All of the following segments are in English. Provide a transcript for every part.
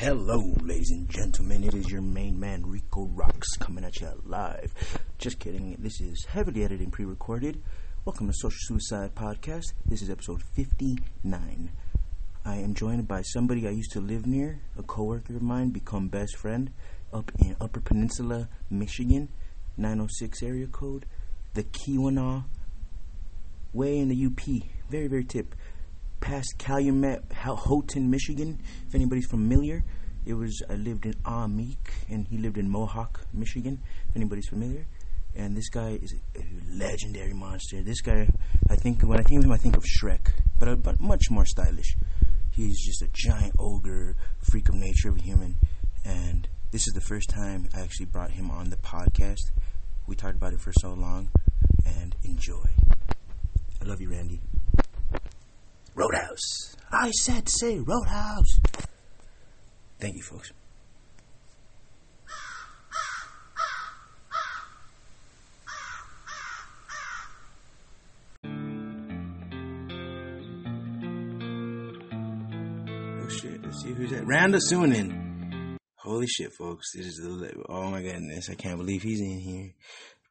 Hello, ladies and gentlemen. It is your main man Rico Roxx coming at you live. Just kidding. This is heavily edited and pre-recorded. Welcome to Social Suicide Podcast. This is episode 59. I am joined by somebody I used to live near, a coworker of mine, become best friend, up in Upper Peninsula, Michigan, 906 area code, the Keweenaw, way in the UP. Very, very tip past Calumet, Houghton, Michigan. If anybody's familiar, it was I lived in Ahmeek, and he lived in Mohawk, Michigan. If anybody's familiar, and this guy is a legendary monster. This guy, I think when I think of him, I think of Shrek, but, uh, but much more stylish. He's just a giant ogre, freak of nature of a human, and this is the first time I actually brought him on the podcast. We talked about it for so long, and enjoy. I love you, Randy. Roadhouse. I said say Roadhouse. Thank you, folks. Oh shit, let's see who's that. Randa Suhonen. Holy shit, folks. This is the. Oh my goodness, I can't believe he's in here.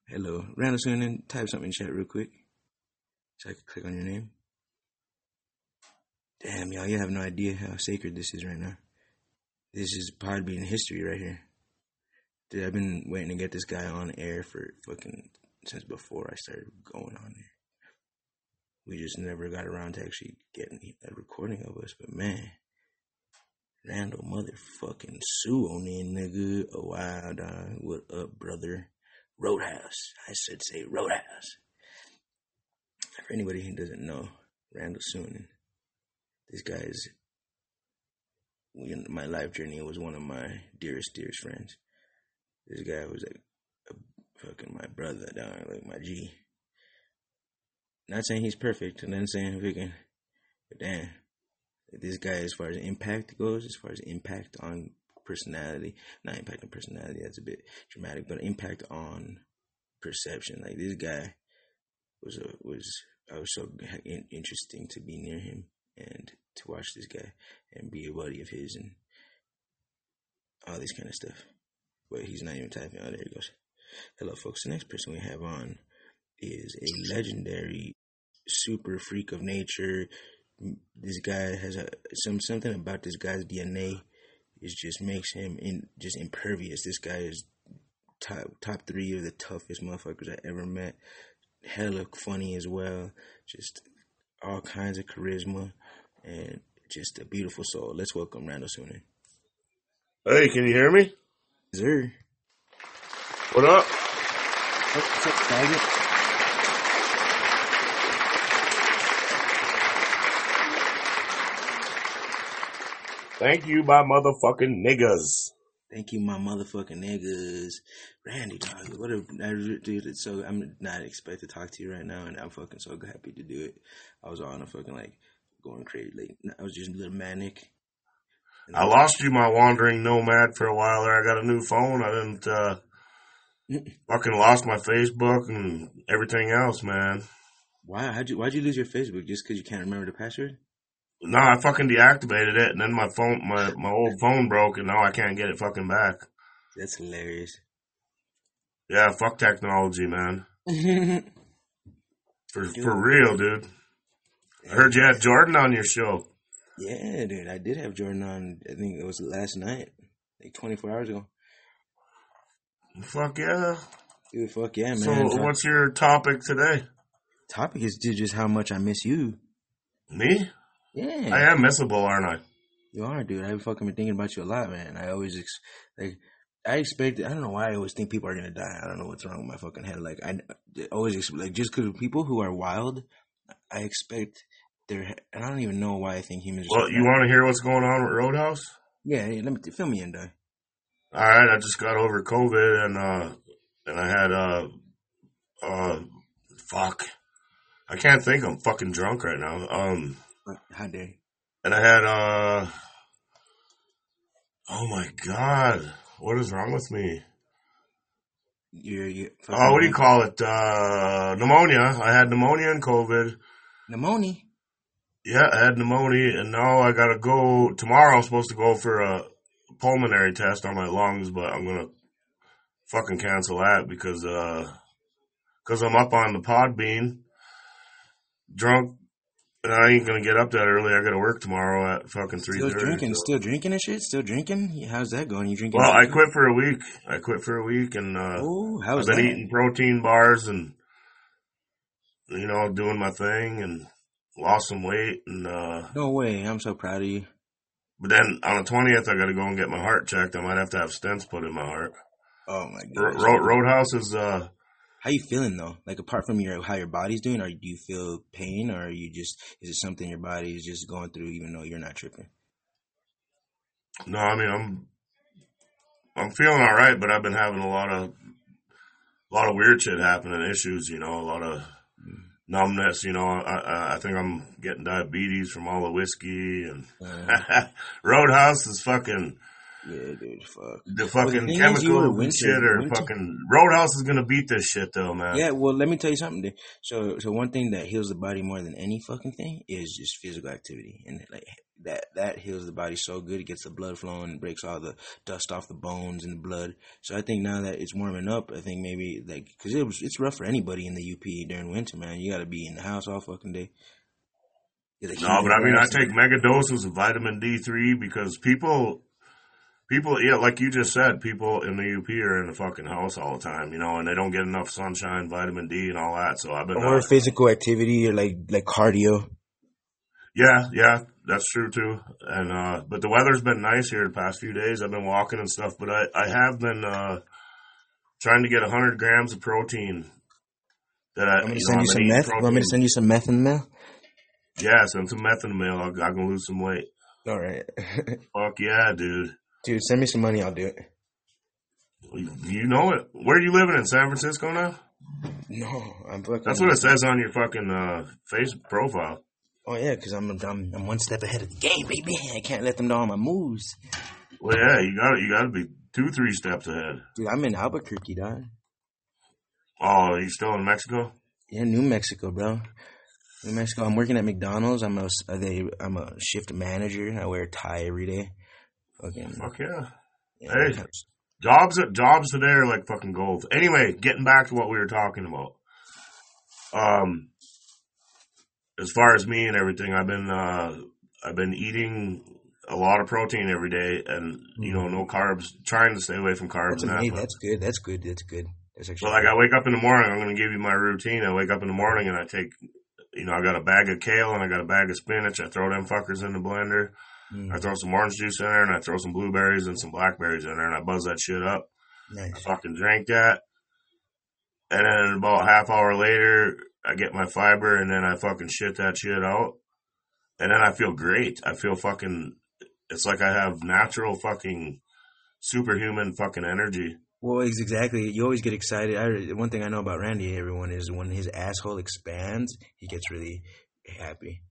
Hello. Randa Suhonen, type something in chat real quick so I can click on your name. Damn, y'all, you have no idea how sacred this is right now. This is Podbean history right here. Dude, I've been waiting to get this guy on air for fucking since before I started going on there. We just never got around to actually getting a recording of us, but man, Randall motherfucking Suhonen, nigga. Oh, wow, dog. What up, brother? Roadhouse. I said say Roadhouse. For anybody who doesn't know, Randall Suhonen this guy is in my life journey was one of my dearest, dearest friends. This guy was like a, fucking my brother, dog, like my G. Not saying he's perfect, and then saying fucking, but damn, this guy, as far as impact goes, as far as impact on personality, not impact on personality, that's a bit dramatic, but impact on perception. Like this guy was a was I was so interesting to be near him and to watch this guy and be a buddy of his and all this kind of stuff. But he's not even typing. Oh, there he goes. Hello, folks. The next person we have on is a legendary super freak of nature. This guy has a some something about this guy's DNA is just makes him in just impervious. This guy is top top three of the toughest motherfuckers I ever met. Hella funny as well. Just all kinds of charisma and just a beautiful soul. Let's welcome Randall Suhonen. Hey, can you hear me? Sir. What up? What's up, faggot? Thank you, my motherfucking niggas. Thank you, my motherfucking niggas. Randy, dog, what a dude. So I'm not expected to talk to you right now, and I'm fucking so happy to do it. I was on a fucking like going crazy. Like I was just a little manic. I lost you, my wandering nomad, for a while there. I got a new phone. I didn't uh, fucking lost my Facebook and everything else, man. Why? How'd you? Why'd you lose your Facebook? Just because you can't remember the password? No, I fucking deactivated it, and then my phone, my my old phone broke, and now I can't get it fucking back. That's hilarious. Yeah, fuck technology, man. for dude. for real, dude. I heard you had Jordan on your show. Yeah, dude, I did have Jordan on. I think it was last night, like 24 hours ago. Fuck yeah, dude. Fuck yeah, man. So, what's your topic today? Topic is just how much I miss you. Me? Yeah. I am missable, aren't I? You are, dude. I've fucking been thinking about you a lot, man. I always ex- like. I expect. I don't know why I always think people are gonna die. I don't know what's wrong with my fucking head. Like I always expect, like just because people who are wild, I expect they're. And I don't even know why I think humans. Well, you want to hear what's going on with Roadhouse? Yeah, yeah let me fill me in, though. All right, I just got over COVID and uh and I had uh uh fuck. I can't think. I'm fucking drunk right now. Um. How dare? And I had uh oh my god, what is wrong with me? You're, you're oh, what do you call it? Uh, pneumonia. I had pneumonia and COVID. Pneumonia. Yeah, I had pneumonia, and now I gotta go tomorrow. I'm supposed to go for a pulmonary test on my lungs, but I'm gonna fucking cancel that because uh, cause I'm up on the Podbean, drunk, and I ain't gonna get up that early. I gotta work tomorrow at fucking three Still drinking, so- still drinking and shit. Still drinking. How's that going? You drinking? Well, I quit for a week. I quit for a week, and uh, Oh, I've how's been that? eating protein bars and you know doing my thing and lost some weight and uh No way. I'm so proud of you. but then on the twentieth I got to go and get my heart checked. I might have to have stents put in my heart. Oh my Ro- god. Ro- Roadhouse is uh How you feeling though? Like apart from your how your body's doing, or do you feel pain, or are you just is it something your body is just going through, even though you're not tripping? no, I mean I'm I'm feeling all right, but I've been having a lot of a lot of weird shit happening, issues. You know, a lot of numbness. You know, I I, think I'm getting diabetes from all the whiskey and Uh, Roadhouse is fucking. yeah, dude. Fuck. The Well, fucking thing is, chemicals and shit winter- fucking Roadhouse is gonna beat this shit though, man. Yeah, well, let me tell you something. dude. So, so one thing that heals the body more than any fucking thing is just physical activity, and like that that heals the body so good. It gets the blood flowing, breaks all the dust off the bones and the blood. So I think now that it's warming up, I think maybe like because it was it's rough for anybody in the UP during winter, man. You got to be in the house all fucking day. No, but I mean, I take mega doses of vitamin D three because people, people, yeah, like you just said, people in the UP are in the fucking house all the time, you know, and they don't get enough sunshine, vitamin D, and all that. So I've been, or uh, physical activity or like like cardio. yeah, yeah, that's true too. And uh, but the weather's been nice here the past few days. I've been walking and stuff, but I, I have been uh, trying to get hundred grams of protein. That I, Want me to send know, you some meth? Want me to send you some meth in the mail? Yeah, send some meth in the mail. I, I can lose some weight. All right, Fuck yeah, dude. dude. Send me some money. I'll do it. You know it. Where are you living in San Francisco now? No, I'm. That's what it says on your fucking uh, face profile. Oh yeah, because I'm, I'm I'm one step ahead of the game, baby. I can't let them know all my moves, Well, yeah, you got to You got to be two, three steps ahead. dude. I'm in Albuquerque, dog. Oh, you still in Mexico? Yeah, New Mexico, bro. New Mexico. I'm working at McDonald's. I'm a they. I'm a shift manager. I wear a tie every day. Fucking. Fuck yeah. yeah, Hey. Jobs jobs today are like fucking gold. Anyway, getting back to what we were talking about. Um, as far as me and everything, I've been uh, I've been eating a lot of protein every day, and you know, no carbs. Trying to stay away from carbs. That's that, That's good. That's good. That's good. That's actually. So like I wake up in the morning, I'm going to give you my routine. I wake up in the morning and I take, you know, I got a bag of kale and I got a bag of spinach. I throw them fuckers in the blender. Mm, I throw some orange juice in there and I throw some blueberries and some blackberries in there and I buzz that shit up. Nice. I fucking drink that. And then about half hour later, I get my fiber and then I fucking shit that shit out. And then I feel great. I feel fucking, it's like I have natural fucking superhuman fucking energy. Well, exactly. You always get excited. I, one thing I know about Randy, everyone, is when his asshole expands, he gets really happy.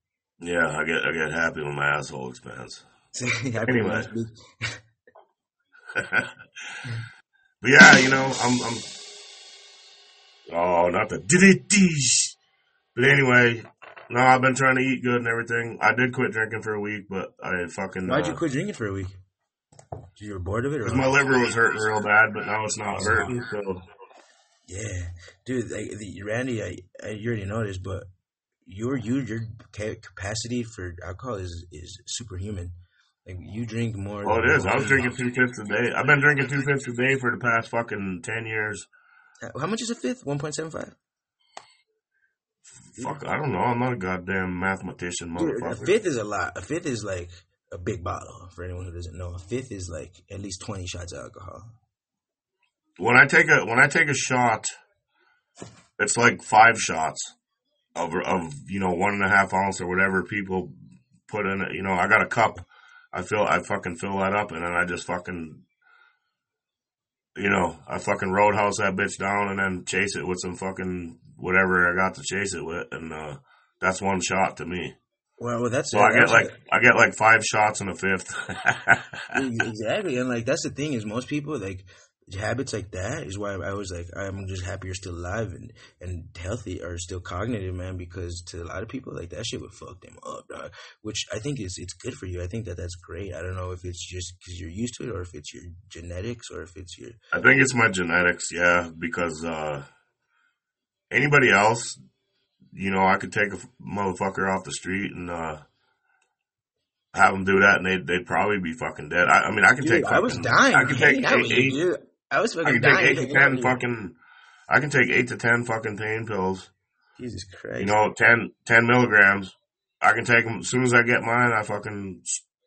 Yeah, I get, I get happy when my asshole expands. Anyway. but yeah, you know, I'm, I'm. Oh, not the dish. But anyway, no, I've been trying to eat good and everything. I did quit drinking for a week, but I fucking. Why'd uh, you quit drinking for a week? You were bored of it, or Because my liver was hurting real bad, but now it's not hurting. So Yeah, dude, like, the, Randy, I, I you already know this, but your you your capacity for alcohol is is superhuman. Like you drink more. well, than it is. I was drinking two fifths a day. I've been drinking two fifths a day for the past fucking ten years. How much is a fifth? One point seven five. Fuck, I don't know. I'm not a goddamn mathematician, Dude, a fifth is a lot. A fifth is like a big bottle. For anyone who doesn't know, a fifth is like at least twenty shots of alcohol. when I take a when I take a shot, it's like five shots of of you know one and a half ounce or whatever people put in it. You know, I got a cup. I fill I fucking fill that up and then I just fucking you know I fucking roadhouse that bitch down and then chase it with some fucking whatever I got to chase it with and uh that's one shot to me. Well, that's So I get like I get like five shots in a fifth. exactly, and like that's the thing is most people like habits like that is why I was like, I'm just happy you're still alive and, and healthy or still cognitive, man, because to a lot of people, like that shit would fuck them up, dog. Which I think is, it's good for you. I think that that's great. I don't know if it's just because you're used to it or if it's your genetics or if it's your. I think it's my genetics, yeah, because, uh, anybody else, you know, I could take a motherfucker off the street and, uh, have them do that, and they'd they'd probably be fucking dead. I, I mean, I can Dude, take. I was fucking- dying. I can take with eight. I was fucking I can take dying. eight to ten you. fucking. I can take eight to ten fucking pain pills. Jesus Christ. You know, 10, 10 milligrams. I can take them as soon as I get mine. I fucking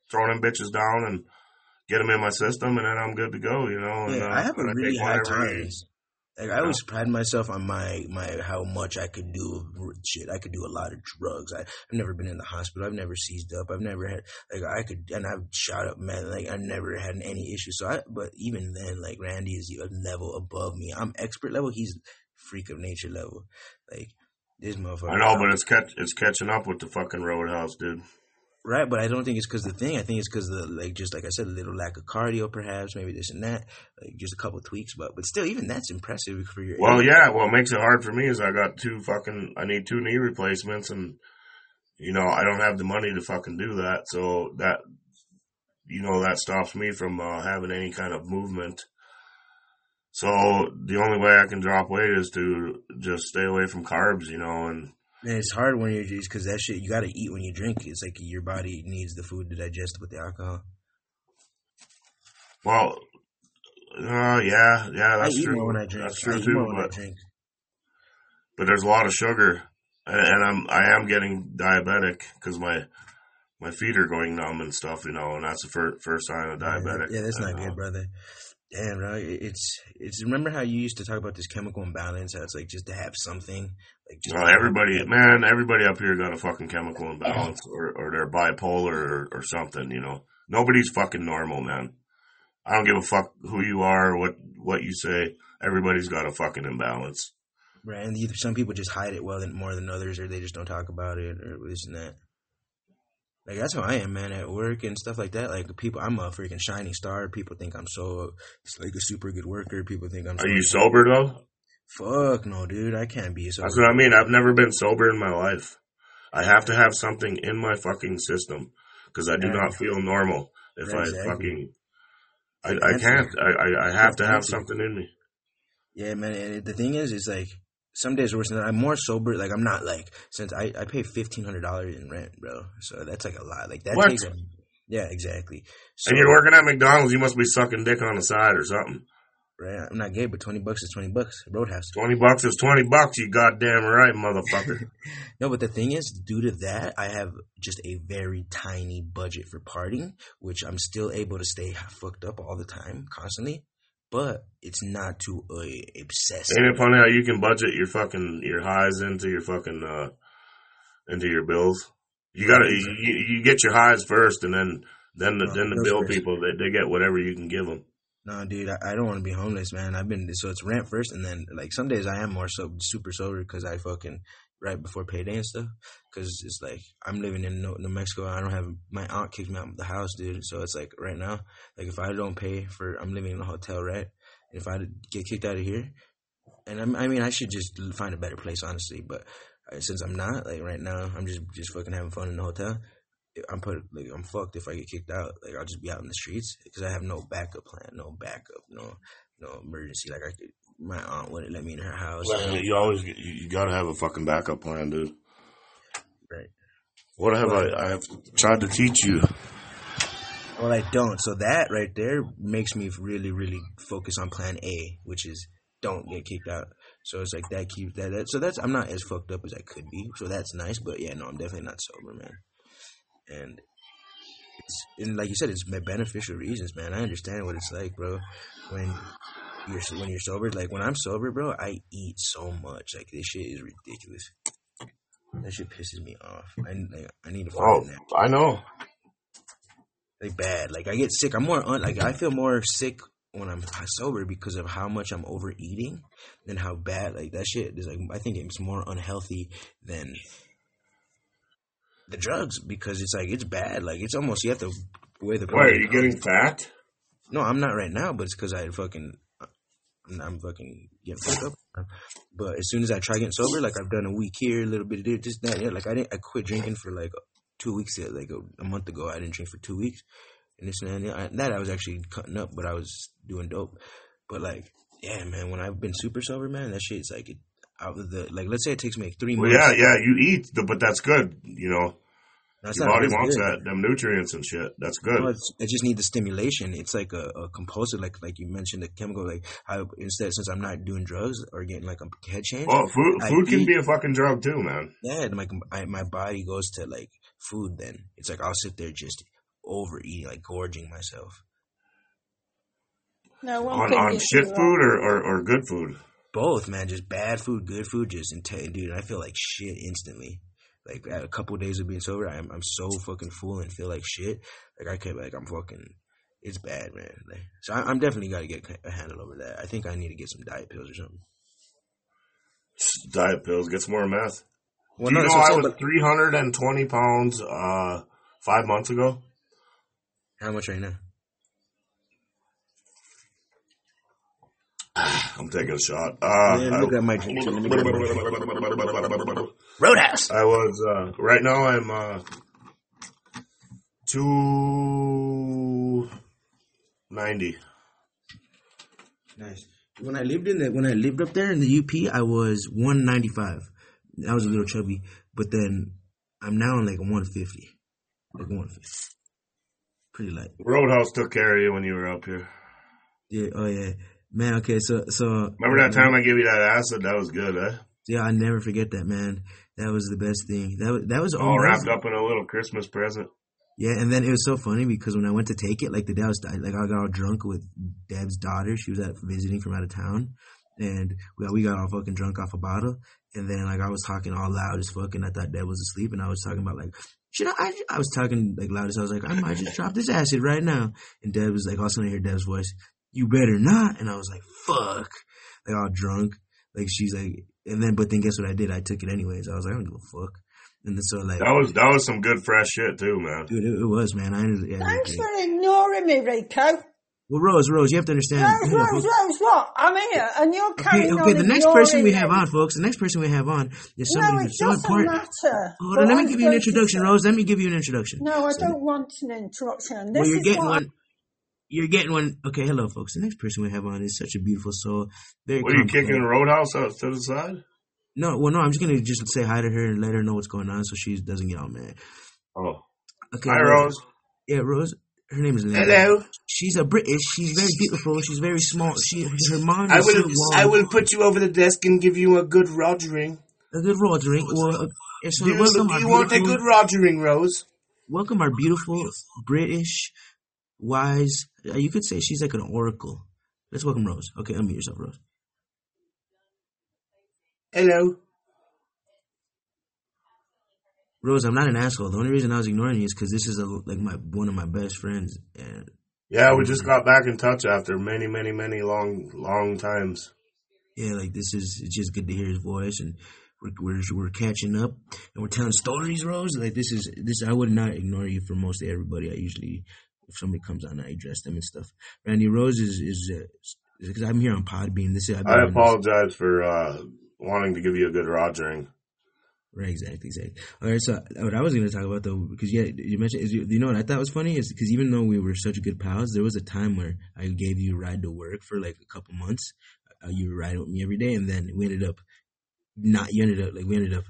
throw them bitches down and get them in my system, and then I'm good to go. You know. And, Yeah, uh, I have a really high tolerance. Like I always pride myself on my my how much I could do shit. I could do a lot of drugs. I, I've never been in the hospital. I've never seized up. I've never had like I could and I've shot up man. Like I never had any issues. So I but even then like Randy is a level above me. I'm expert level. He's freak of nature level. Like this motherfucker. I know, but it's catch it's catching up with the fucking Roadhouse, dude. Right, but I don't think it's because the thing. I think it's because the like just like I said, a little lack of cardio, perhaps maybe this and that, like just a couple tweaks. But but still, even that's impressive for your. Well, age. yeah. What makes it hard for me is I got two fucking. I need two knee replacements, and you know I don't have the money to fucking do that. So that you know that stops me from uh, having any kind of movement. So the only way I can drop weight is to just stay away from carbs, you know, and And it's hard when you're just because that shit you got to eat when you drink. It's like your body needs the food to digest with the alcohol. well, uh, yeah, yeah, I that's eat true. when I drink. That's I true eat too. I But but there's a lot of sugar, and, I'm I am getting diabetic because my my feet are going numb and stuff, you know, and that's the first first sign of diabetic. Yeah, that's not And, uh, good, brother. Damn, right? It's it's. Remember how you used to talk about this chemical imbalance? How it's like just to have something, Well, everybody, man, everybody up here got a fucking chemical imbalance, or or they're bipolar or, or something. You know, nobody's fucking normal, man. I don't give a fuck who you are or what what you say. Everybody's got a fucking imbalance. Right, and either some people just hide it well than more than others, or they just don't talk about it, or this and that. Like that's how I am, man. At work and stuff like that, like people, I'm a freaking shining star. People think I'm so like a super good worker. People think I'm. Are so you sober though? Fuck no, dude. I can't be sober. That's what I mean. I've never been sober in my life. I have to have something in my fucking system because I do Yeah. not feel normal if Yeah, I exactly. fucking. I, I can't. I, I, I have to have something in me. Yeah, man. And the thing is, is like some days are worse than I'm more sober. Like I'm not like since I I pay fifteen hundred dollars in rent, bro. So that's like a lot. Like that What? takes. A, yeah, exactly. So, And you're working at McDonald's, you must be sucking dick on the side or something. Right. I'm not gay, but twenty bucks is twenty bucks. Roadhouse. Twenty bucks is twenty bucks. You goddamn right, motherfucker. No, but the thing is, due to that, I have just a very tiny budget for partying, which I'm still able to stay fucked up all the time, constantly. But it's not too uh, obsessive. Ain't it funny how you can budget your fucking your highs into your fucking uh into your bills? You gotta you, you get your highs first, and then then the No, then the bill first. people they, they get whatever you can give them. No, dude, I, I don't want to be homeless, man. I've been so it's rent first, and then like some days I am more so super sober because I fucking right before payday and stuff. Because it's like I'm living in New, Mexico. I don't have my aunt kicked me out of the house, dude. So it's like right now, like if I don't pay for, I'm living in a hotel, right? If I get kicked out of here, and I'm, I mean I should just find a better place, honestly. But uh, since I'm not, like right now, I'm just just fucking having fun in the hotel. I'm put like I'm fucked if I get kicked out. Like I'll just be out in the streets because I have no backup plan, no backup, no no emergency. Like I could, my aunt wouldn't let me in her house. You always you, you gotta have a fucking backup plan, dude. Right. What have I I have tried to teach you? Well, I don't. So that right there makes me really, really focus on Plan A, which is don't get kicked out. So it's like that keeps that, that. So that's I'm not as fucked up as I could be. So that's nice. But yeah, no, I'm definitely not sober, man. And it's and like you said, it's beneficial reasons, man. I understand what it's like, bro. When you're when you're sober, like when I'm sober, bro, I eat so much. Like this shit is ridiculous. That shit pisses me off. I like, I need to Oh, find that I know. like bad. Like I get sick. I'm more un- like I feel more sick when I'm sober because of how much I'm overeating than how bad like that shit is. Like I think it's more unhealthy than the drugs because it's like it's bad. Like it's almost you have to weigh the. Wait, are you getting fat? No, I'm not right now, but it's because I fucking I'm fucking getting fucked up. But as soon as I try getting sober, like I've done a week here, a little bit of this, just that, yeah. Like I didn't, I quit drinking for like two weeks, uh, like a, a month ago. I didn't drink for two weeks, and this and that. I, that I was actually cutting up, but I was doing dope. But like, yeah, man, when I've been super sober, man, that shit's like it, out of the like. Let's say it takes me like three Well, months. yeah, yeah, you eat, but that's good. You know, That's your body wants good. that, them nutrients and shit. That's good. Well, it's, I just need the stimulation. It's like a, a compulsive, like like you mentioned, the chemical. Like I instead, since I'm not doing drugs or getting like a head change, Oh, food, I food can eat- be a fucking drug too, man. yeah, and, like I, my body goes to like food. Then it's like I'll sit there just overeating, like gorging myself. No On, on shit food or, or, or good food. Both, man, just bad food, good food, just intense, dude. I feel like shit instantly. Like a couple days of being sober, I'm I'm so fucking full and feel like shit. Like I can't, like I'm fucking. It's bad, man. Like, so I, I'm definitely got to get a handle over that. I think I need to get some diet pills or something. Diet pills, get some more meth. Well, Do you that's know I was saying, 320 pounds uh, five months ago? how much right now? I'm taking a shot. Uh, Yeah, I- at my drink. Let me get my Roadhouse. I was uh, right now. I'm uh, two ninety. Nice. When I lived in the when I lived up there in the UP, I was 195. I was a little chubby, but then I'm now on like 150, like 150. Pretty light. Roadhouse took care of you when you were up here. Yeah. Oh yeah. Man. Okay. So so. Remember that time I gave you that acid? That was good, eh? Yeah, I never forget that man. That was the best thing. That was that was All almost- wrapped up in a little Christmas present. Yeah, and then it was so funny because when I went to take it, like the day I was like I got all drunk with Deb's daughter. She was out visiting from out of town, and we got, we got all fucking drunk off a bottle. And then like I was talking all loud as fuck, and I thought Deb was asleep, and I was talking about like should I? I, I was talking like loud as I was like I might just drop this acid right now. And Deb was like all of a sudden I hear Deb's voice, you better not. And I was like fuck, like all drunk. Like she's like, and then but then guess what I did? I took it anyways. I was like I don't give a fuck. And then so like. That was that was some good fresh shit too, man. Dude, it, it was man. I ended, yeah, Thanks okay. for ignoring me, Rico. Well, Rose, Rose, you have to understand. Rose, Hold on, Rose. Rose, what? I'm here, and you're Okay, carrying okay. on The next person we have on, folks. The next person we have on is No, somebody it who's so doesn't important. matter. Hold on, let me I'm give you an going to introduction, Rose. Let me give you an introduction. No, I So- don't want an introduction. This Well, you're is getting what one. You're getting one. Okay, hello, folks. The next person we have on is such a beautiful soul. Very. What are you kicking the Roadhouse out to the side? No, well, no. I'm just gonna just say hi to her and let her know what's going on, so she doesn't get all mad. Oh, Okay. hi Rose. Yeah, Rose. Her name is Linda. Hello. She's a British. She's very beautiful. She's very small. She her mom is I so will. long. I will put you over the desk and give you a good rogering. a good rogering. Well, uh, so Do you, welcome, do you want a good rogering, Rose? welcome our beautiful British, wise. uh, You could say she's like an oracle. Let's welcome Rose. Okay, unmute yourself, Rose. Hello. Rose, I'm not an asshole. The only reason I was ignoring you is because this is a, like my one of my best friends, and Yeah, we just got back in touch after many, many, many long, long times. yeah, like this is it's just good to hear his voice, and we're we're, we're catching up, and we're telling stories, Rose. Like this is this I would not ignore you for most of everybody. I usually, if somebody comes on, I address them and stuff. Randy Rose is is because I'm here on Podbean. This is I on this- apologize for uh, wanting to give you a good rogering. Right, exactly, exactly. All right, so what I was going to talk about though, because yeah, you mentioned, is you, you know what I thought was funny is because even though we were such good pals, there was a time where I gave you a ride to work for like a couple months. Uh, you were riding with me every day, and then we ended up not. You ended up like we ended up.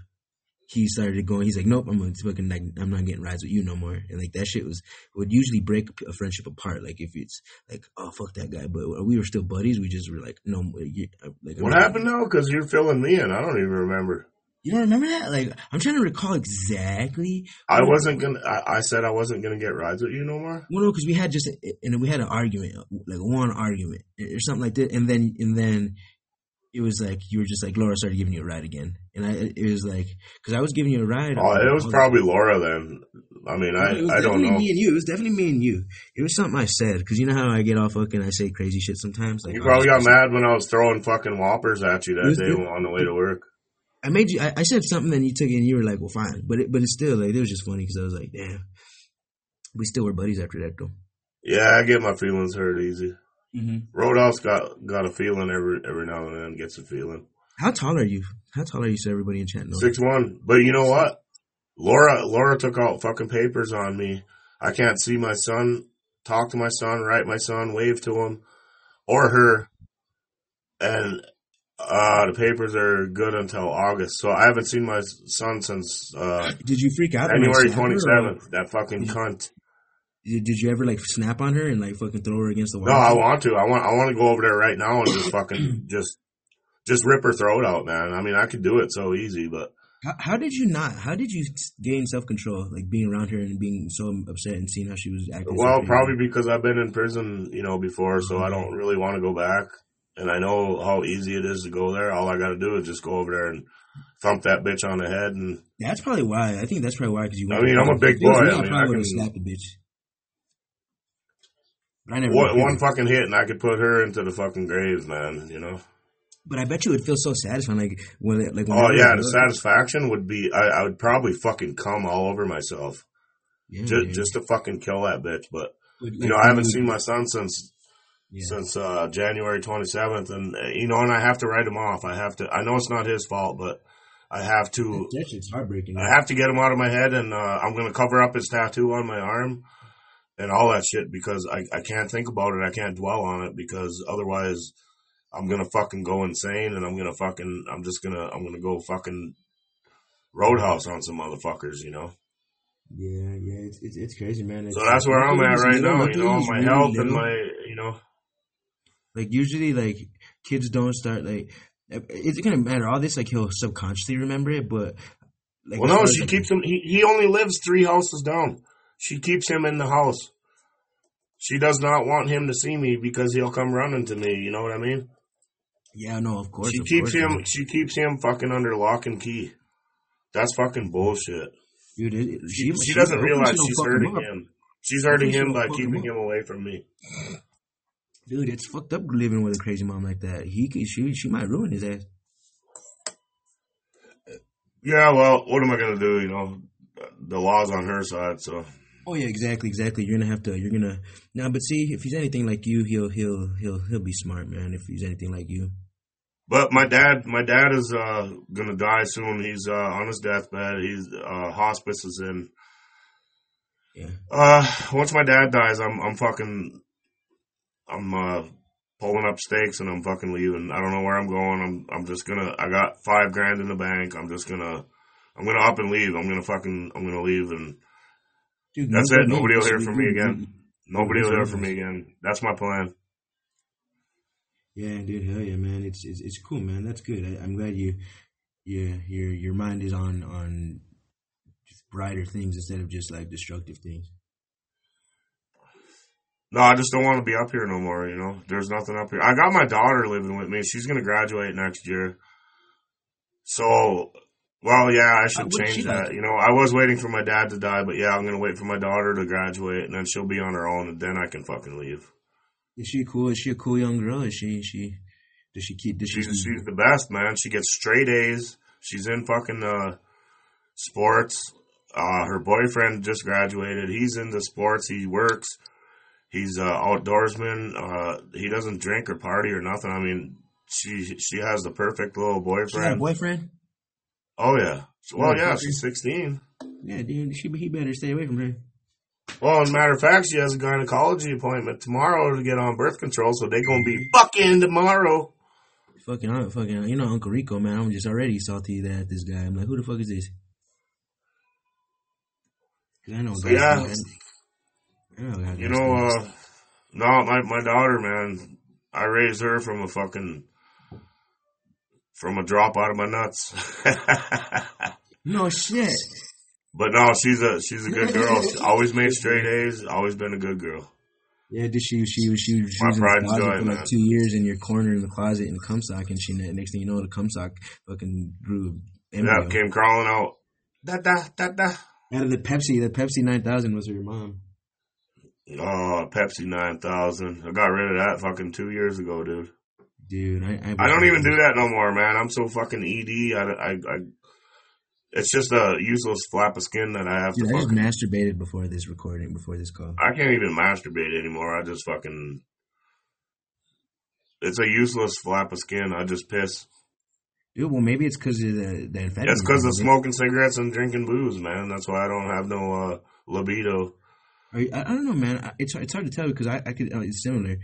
He started going. He's like, nope, I'm gonna fucking like I'm not getting rides with you no more. And like that shit was would usually break a friendship apart. Like if it's like, oh fuck that guy, but we were still buddies. We just were like, no, uh, uh, like What happened now? Because you're filling me in. I don't even remember. You don't remember that? Like I'm trying to recall exactly. I wasn't gonna. I, I said I wasn't gonna get rides with you no more. Well, no, because we had just and we had an argument, like one argument or something like that, and then and then it was like you were just like Laura started giving you a ride again, and I it was like because I was giving you a ride. Oh, it was probably Laura then. I mean, I It was I don't know. Me and you. It was definitely me and you. It was something I said because you know how I get all fucking. I say crazy shit sometimes. Like You oh, probably got mad when I was throwing fucking whoppers at you that day it- on the way to work. I made you. I, I said something, and you took it, and you were like, "Well, fine," but it, but it's still like it was just funny because I was like, "Damn." We still were buddies after that, though. Yeah, I get my feelings hurt easy. Hmm Roadhouse got got a feeling every every now and then gets a feeling. How tall are you? How tall are you? So everybody in chat knows. Six one. But you know what? Laura Laura took out fucking papers on me. I can't see my son, talk to my son, write my son, wave to him, or her. And uh the papers are good until August. So I haven't seen my son since uh Did you freak out? January twenty seventh. That fucking cunt. Did, did you ever like snap on her and like fucking throw her against the wall? No, I want to. I want. I want to go over there right now and just fucking just just rip her throat out, man. I mean, I could do it so easy, but How, how did you not? How did you gain self control? Like being around her and being so upset and seeing how she was acting. well, probably because I've been in prison, you know, before, so I don't really want to go back. And I know how easy it is to go there. All I got to do is just go over there and thump that bitch on the head. And That's probably why. I think that's probably why. Because you. I mean, I'm a big boy. I I mean, probably I have can- slapped the bitch. But I never. one, fucking hit, and I could put her into the fucking grave, man. You know. But I bet you it would feel so satisfying, like when, like. When Oh yeah, the satisfaction would be. I, I would probably fucking come all over myself Yeah, just, yeah. just to fucking kill that bitch. But Like, you know, I haven't seen my son since Yeah. since uh, January 27th, and uh, you know, and I have to write him off. I have to. I know it's not his fault, but I have to. That shit's heartbreaking. I have to get him out of my head, and uh, I'm gonna cover up his tattoo on my arm and all that shit because I I can't think about it. I can't dwell on it because otherwise I'm gonna fucking go insane, and I'm gonna fucking I'm just gonna I'm gonna go fucking roadhouse on some motherfuckers, you know. Yeah, yeah, it's it's, it's crazy, man. It's, So that's where I'm at right now. You know, my health and my you know. like usually like kids don't start like it's gonna matter all this like he'll subconsciously remember it but like Well, no, she like, keeps him. He, he only lives three houses down. She keeps him in the house. She does not want him to see me because he'll come running to me. You know what I mean? yeah no of course she of keeps course, him. man. She keeps him fucking under lock and key. That's fucking bullshit. dude it, it- She, she she- doesn't realize she's hurting him. She's hurting him by keeping him him away from me. dude it's fucked up living with a crazy mom like that he could she she might ruin his ass Yeah, well, what am I gonna do? You know, the law's on her side, so oh yeah exactly exactly you're gonna have to you're gonna now but see if he's anything like you he'll he'll he'll he'll be smart man if he's anything like you But my dad, my dad is uh, gonna die soon. He's uh, on his deathbed. He's uh, hospice is in. yeah Uh, once my dad dies, I'm I'm fucking, I'm uh, pulling up stakes and I'm fucking leaving. I don't know where I'm going. I'm I'm just gonna. I got five grand in the bank. I'm just gonna. I'm gonna up and leave. I'm gonna fucking. I'm gonna leave and dude that's it. Nobody will hear from me again. Nobody will hear from me again. That's my plan. Yeah, dude, hell yeah, man. It's it's, it's cool, man. That's good. I, I'm glad you, yeah, your your mind is on on just brighter things instead of just like destructive things. No, I just don't want to be up here no more. You know, there's nothing up here. I got my daughter living with me. She's gonna graduate next year. So, well, yeah, I should Uh, change that. like? You know, I was waiting for my dad to die, but yeah, I'm gonna wait for my daughter to graduate, and then she'll be on her own, and then I can fucking leave. Is she cool? Is she a cool young girl? Is she she does she keep does she She's she's the best, man. She gets straight A's. She's in fucking uh, sports. Uh, her boyfriend just graduated. He's into sports. He works. He's uh, outdoorsman. Uh, he doesn't drink or party or nothing. I mean, she she has the perfect little she got a boyfriend. boyfriend? Oh yeah. Well, yeah, she's sixteen. Yeah, dude, she he better stay away from her. Well, as a matter of fact, she has a gynecology appointment tomorrow to get on birth control, so they're gonna be fucking tomorrow. Fucking, I'm fucking, you know, Uncle Rico, man. I'm just already salty that this guy. I'm like, who the fuck is this? I know, So, guys, yeah. man. I know You know, uh, no, my my daughter, man, I raised her from a fucking from a drop out of my nuts. no shit. but no, she's a she's a good girl. She always made straight A's. Always been a good girl. Yeah, did she she was she was she My was in the closet joy, for like man. two years in your corner in the closet in the cum sock and she next thing you know the cum sock fucking grew embryo. Yeah, came crawling out. Da da da da. out of the Pepsi the Pepsi nine thousand was her mom. Oh, Pepsi nine thousand. I got rid of that fucking two years ago, dude. Dude, I I, I don't even do that no more, man. I'm so fucking ed. I, I, I it's just a useless flap of skin that I have Dude, to I just masturbated before this recording, before this call. I can't even masturbate anymore. I just fucking it's a useless flap of skin. I just piss. Dude, well, maybe it's because of the the amphetamine. It's because of smoking cigarettes and drinking booze, man. That's why I don't have no uh, libido. You- I, I don't know, man. It's it's hard to tell because I I could uh, it's similar.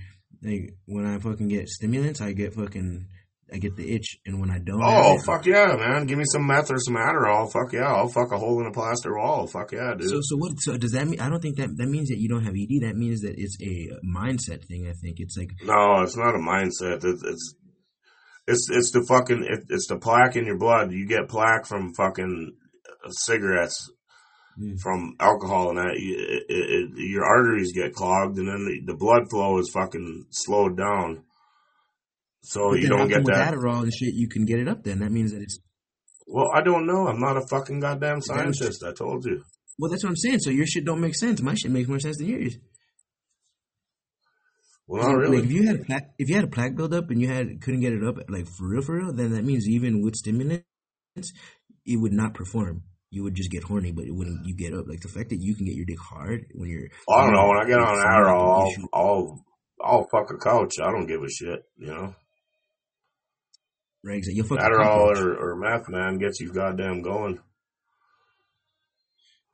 Like when I fucking get stimulants, I get fucking I get the itch, and when I don't, Oh it- fuck yeah, man! Give me some meth or some Adderall. Fuck yeah, I'll fuck a hole in a plaster wall. Fuck yeah, dude. So so what? So does that mean? I don't think that that means that you don't have ED. That means that it's a mindset thing. I think it's like no, it's not a mindset. It's it's it's, it's the fucking it, it's the plaque in your blood. You get plaque from fucking cigarettes, Mm. from alcohol, and that it, it, your arteries get clogged, and then the, the blood flow is fucking slowed down. So you don't get with that. Adderall and shit. You can get it up. Then that means that it's Well, I don't know. I'm not a fucking goddamn scientist. I told you. well. That's what I'm saying. So your shit don't make sense. My shit makes more sense than yours. Well, not really. Like if you had a plaque, if you had a plaque buildup and you had couldn't get it up like for real, for real, then that means even with stimulants, it would not perform. You would just get horny, but it wouldn't. You get up like the fact that you can get your dick hard when you're. I don't know. When I get on Adderall, I'll. I'll I'll fuck a couch. I don't give a shit. You know, Right. You'll fuck Adderall or, or meth, man, gets you goddamn going.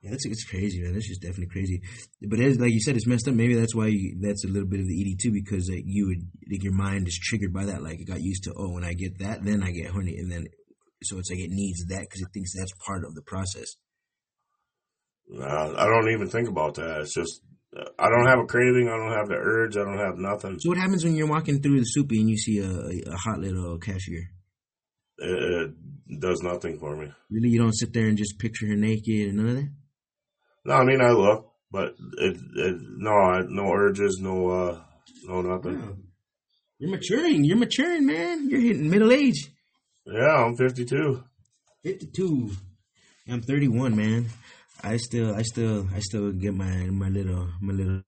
Yeah, that's it's crazy, man. That's just definitely crazy. But it's like you said, it's messed up. Maybe that's why you, that's a little bit of the ED too, because like, you would like your mind is triggered by that. Like it got used to, oh, when I get that, then I get horny, and then so it's like it needs that because it thinks that's part of the process. Uh, I don't even think about that. It's just I don't have a craving. I don't have the urge. I don't have nothing. So what happens when you're walking through the soupy and you see a, a, hot little cashier? It, it does nothing for me. Really, you don't sit there and just picture her naked and none of that. No, I mean I look, but it, it no, I, no urges, no, uh, no nothing. You're maturing. You're maturing, man. You're hitting middle age. Yeah, I'm 52. 52. I'm 31, man. I still, I still, I still get my my little, my little.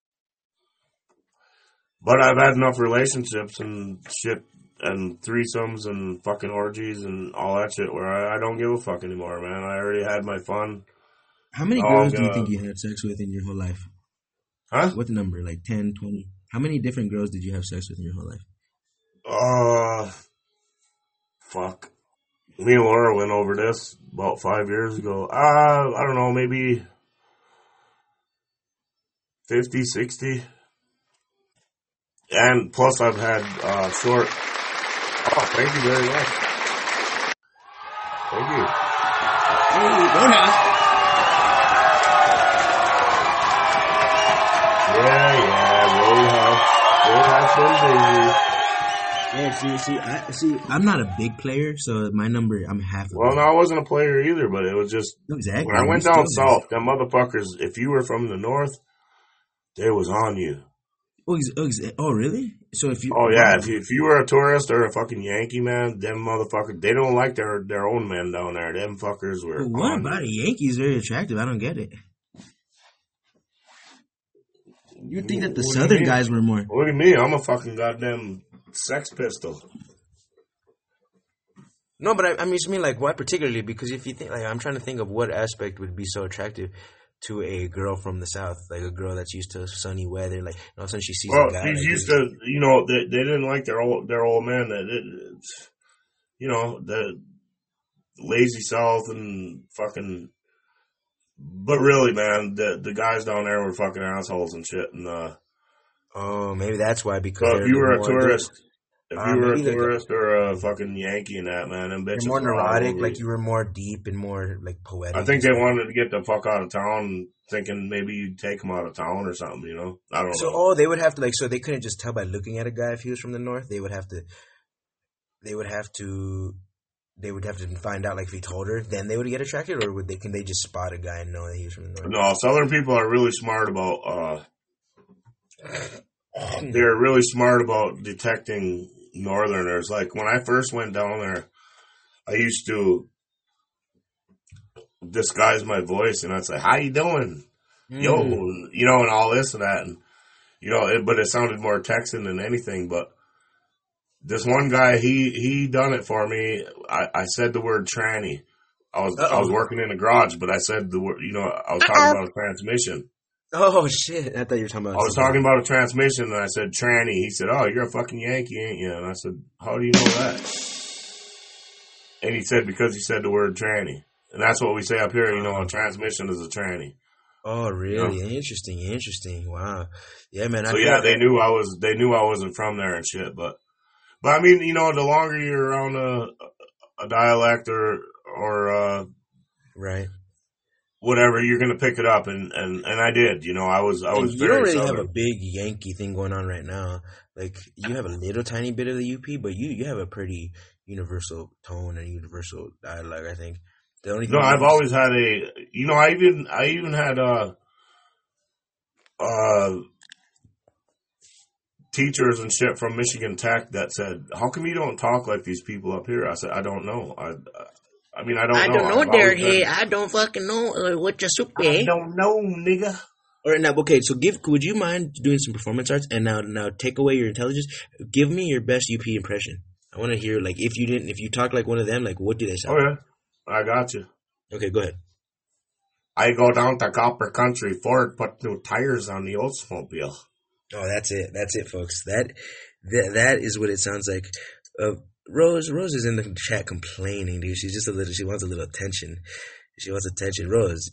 But I've had enough relationships and shit and threesomes and fucking orgies and all that shit where I, I don't give a fuck anymore, man. I already had my fun. How many girls do you think you had sex with in your whole life? Huh? What number? Like 10, 20? How many different girls did you have sex with in your whole life? Uh, fuck. Me and Laura went over this about five years ago. Uh, I don't know, maybe 50, 60. And plus I've had, uh, short. Oh, thank you very much. Thank you. Hey, Roadhouse. Yeah, yeah, Roadhouse. Roadhouse been busy. Yeah, see, see, I, see, I'm not a big player, so my number, I'm half. Well, no, I wasn't a player either, but it was just exactly. when I went down south, them motherfuckers. If you were from the north, they was on you. Oh, ex- oh, ex- oh, really? So if you, Oh yeah, if oh. you, if you were a tourist or a fucking Yankee man, them motherfuckers, they don't like their their own men down there. Them fuckers were. Well, what on about you. it? Yankees very attractive. I don't get it. You would think that the What southern guys were more. Look at me, I'm a fucking goddamn sex pistol. No, but I, I mean, just mean like why particularly? Because if you think like I'm trying to think of what aspect would be so attractive to a girl from the south, like a girl that's used to sunny weather, like all of a sudden she sees Well, a guy. he's like used this. to, you know, they, they didn't like their old their old man. That it, you know the lazy south and fucking. But really, man, the the guys down there were fucking assholes and shit. And uh, Oh, maybe that's why. Because so if you were a tourist, if Uh, you were a tourist or a fucking Yankee and that man, them You're more neurotic, like you. were more deep and more like poetic. I think they wanted to get the fuck out of town, thinking maybe you'd take them out of town or something. You know, I don't know. So, know. oh, they would have to like, so they couldn't just tell by looking at a guy if he was from the north. They would have to, they would have to, they would have to find out like if he told her, then they would get attracted, or would they? Can they just spot a guy and know that he was from the north? No, Southern people are really smart about. uh They're really smart about detecting Northerners. Like when I first went down there, I used to disguise my voice, and I'd say, "How you doing, yo?" Mm. You know, and all this and that, and you know, it, but it sounded more Texan than anything. But this one guy, he he done it for me. I, I said the word tranny. I was I was working in a garage, but I said the word. You know, I was Uh-oh. talking about a transmission. Oh shit! I thought you were talking about. I was talking about a transmission and I said tranny. He said, "Oh, you're a fucking Yankee, ain't you?" And I said, "How do you know that?" And he said, "Because you said the word tranny." And that's what we say up here. You know, a transmission is a tranny. Oh, really? Interesting. Interesting. Wow. Yeah, man. I So yeah, they knew I was. They knew I wasn't from there and shit. But, but I mean, you know, the longer you're on a, a dialect or or uh, right. Whatever, you're gonna pick it up. And and and I did. You know, I was I And was you very don't southern. have a big Yankee thing going on right now. Like you have a little tiny bit of the UP, but you you have a pretty universal tone and universal dialogue. I think the only No, I've always had a. You know, I even I even had uh uh teachers and shit from Michigan Tech that said, "How come you don't talk like these people up here?" I said, "I don't know. I I mean, I don't I know. don't know, I've Derek. Hey, I don't fucking know uh, what your soup I don't know, nigga. All right, now, okay. So, give. Would you mind doing some performance arts and now, now take away your intelligence? Give me your best UP impression. I want to hear like if you didn't, if you talk like one of them, like what do they sound? Oh yeah, I got you. Okay, go ahead. I go down to Copper Country. Ford put new tires on the Oldsmobile. Oh, that's it. That's it, folks. That that, that is what it sounds like. Uh, Rose Rose is in the chat complaining, dude. She's just a little. She wants a little attention. She wants attention. Rose,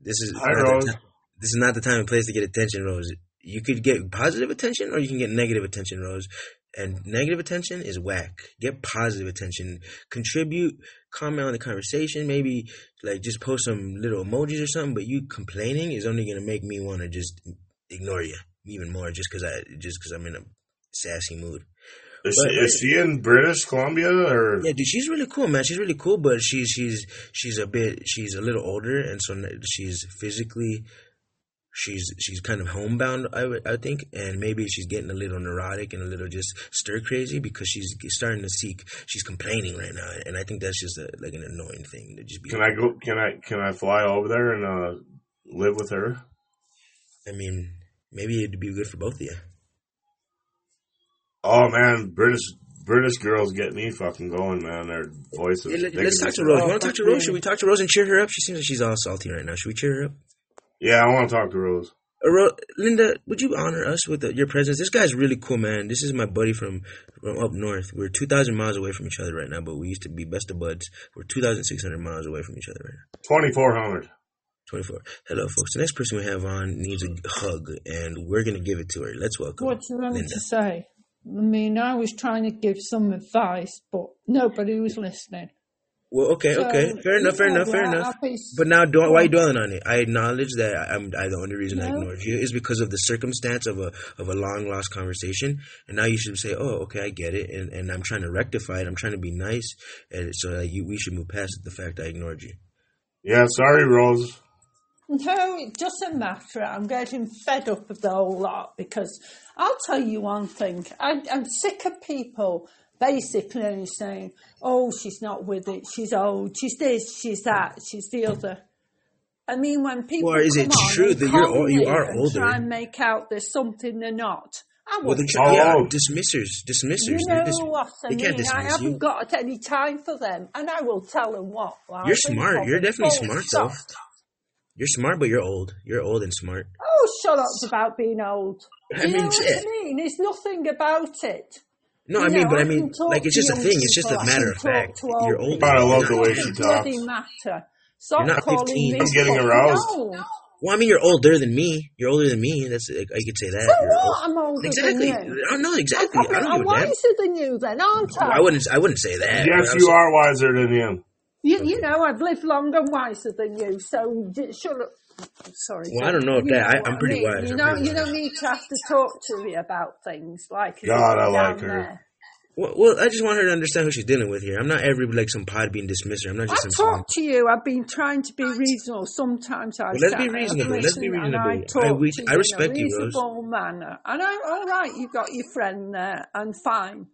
this is Hi, Rose. this is not the time and place to get attention, Rose. You could get positive attention or you can get negative attention, Rose. And negative attention is whack. Get positive attention. Contribute, comment on the conversation, maybe like just post some little emojis or something. But you complaining is only gonna make me want to just ignore you even more, just because I just because I'm in a sassy mood. Is But- she, is she in British Columbia or? Yeah, dude, she's really cool, man. She's really cool, but she's she's she's a bit she's a little older, and so she's physically she's she's kind of homebound, I think, and maybe she's getting a little neurotic and a little just stir crazy because she's starting to seek. She's complaining right now, and I think that's just a, like an annoying thing to just be. Can I go? Can I can I fly over there and uh, live with her? I mean, maybe it'd be good for both of you. Oh man, British British girls get me fucking going, man. Their voices. Yeah, let, they us talk to Rose. oh, You want to talk to Rose? yeah. Should we talk to Rose and cheer her up? She seems like she's all salty right now. Should we cheer her up? Yeah, I want to talk to Rose. Uh, Ro- Linda, would you honor us with uh your presence? This guy's really cool, man. This is my buddy from, from up north. We're 2,000 miles away from each other right now, but we used to be best of buds. We're 2,600 miles away from each other right now. Twenty four hundred. 24. Hello, folks. The next person we have on needs a hug, and we're going to give it to her. Let's welcome What do you want Linda. to say? I mean, I was trying to give some advice, but nobody was listening. Well, okay, So, okay. Fair enough, fair yeah, enough, fair enough. I'll But now, do, why are you dwelling on it? I acknowledge that I'm I, the only reason I ignored you is because of the circumstance of a of a long lost conversation, and now you should say, "Oh, okay, I get it," and, and I'm trying to rectify it. I'm trying to be nice, and so that you we should move past the fact I ignored you. Yeah, sorry, Rose. No, it doesn't matter. I'm getting fed up with the whole lot because I'll tell you one thing. I, I'm sick of people basically saying, oh, she's not with it, she's old, she's this, she's that, she's the other. I mean, when people Well, is it true that you're you are and older? try and make out there's something they're not, I Well, the wouldn't. Oh, yeah, oh. dismissers, dismissers. You know dis- what I they mean? can't I haven't you. got any time for them, and I will tell them what. like, You're smart. You're definitely smart, though. Stop. You're smart, but you're old. You're old and smart. Oh, shut up about being old. I Do you mean, know what shit. I mean? There's nothing about it. No, You I mean, know, but I I mean, can like it's just a thing. It's just a matter of fact. You're old. I love the way It she doesn't talks. matter. Stop You're not 15. I'm getting fucking aroused. old. Well, I mean, you're older than me. You're older than me. That's I, I could say that. So You're what? old. I'm older Exactly. than you. I don't I'm, exactly. probably, I don't I'm give a damn. wiser than you then, aren't I? I wouldn't. I wouldn't say that. Yes, you are wiser than him. You, you know, I've lived longer and wiser than you, so j- shut up. Sorry. Well, I don't know you that. I, I'm pretty mean. wise. You know, pretty you wise. don't need to have to talk to me about things like it's God, I like her. there. Well, well, I just want her to understand who she's dealing with here. I'm not every like some Podbean dismisser. I'm not I just some. talk to you. I've been trying to be reasonable. Sometimes I Well, let's be reasonable. Let's be listen and I reasonable. talk I- we- to I you respect in you, a Rose. reasonable manner. And I, all right, you've got your friend there, and fine.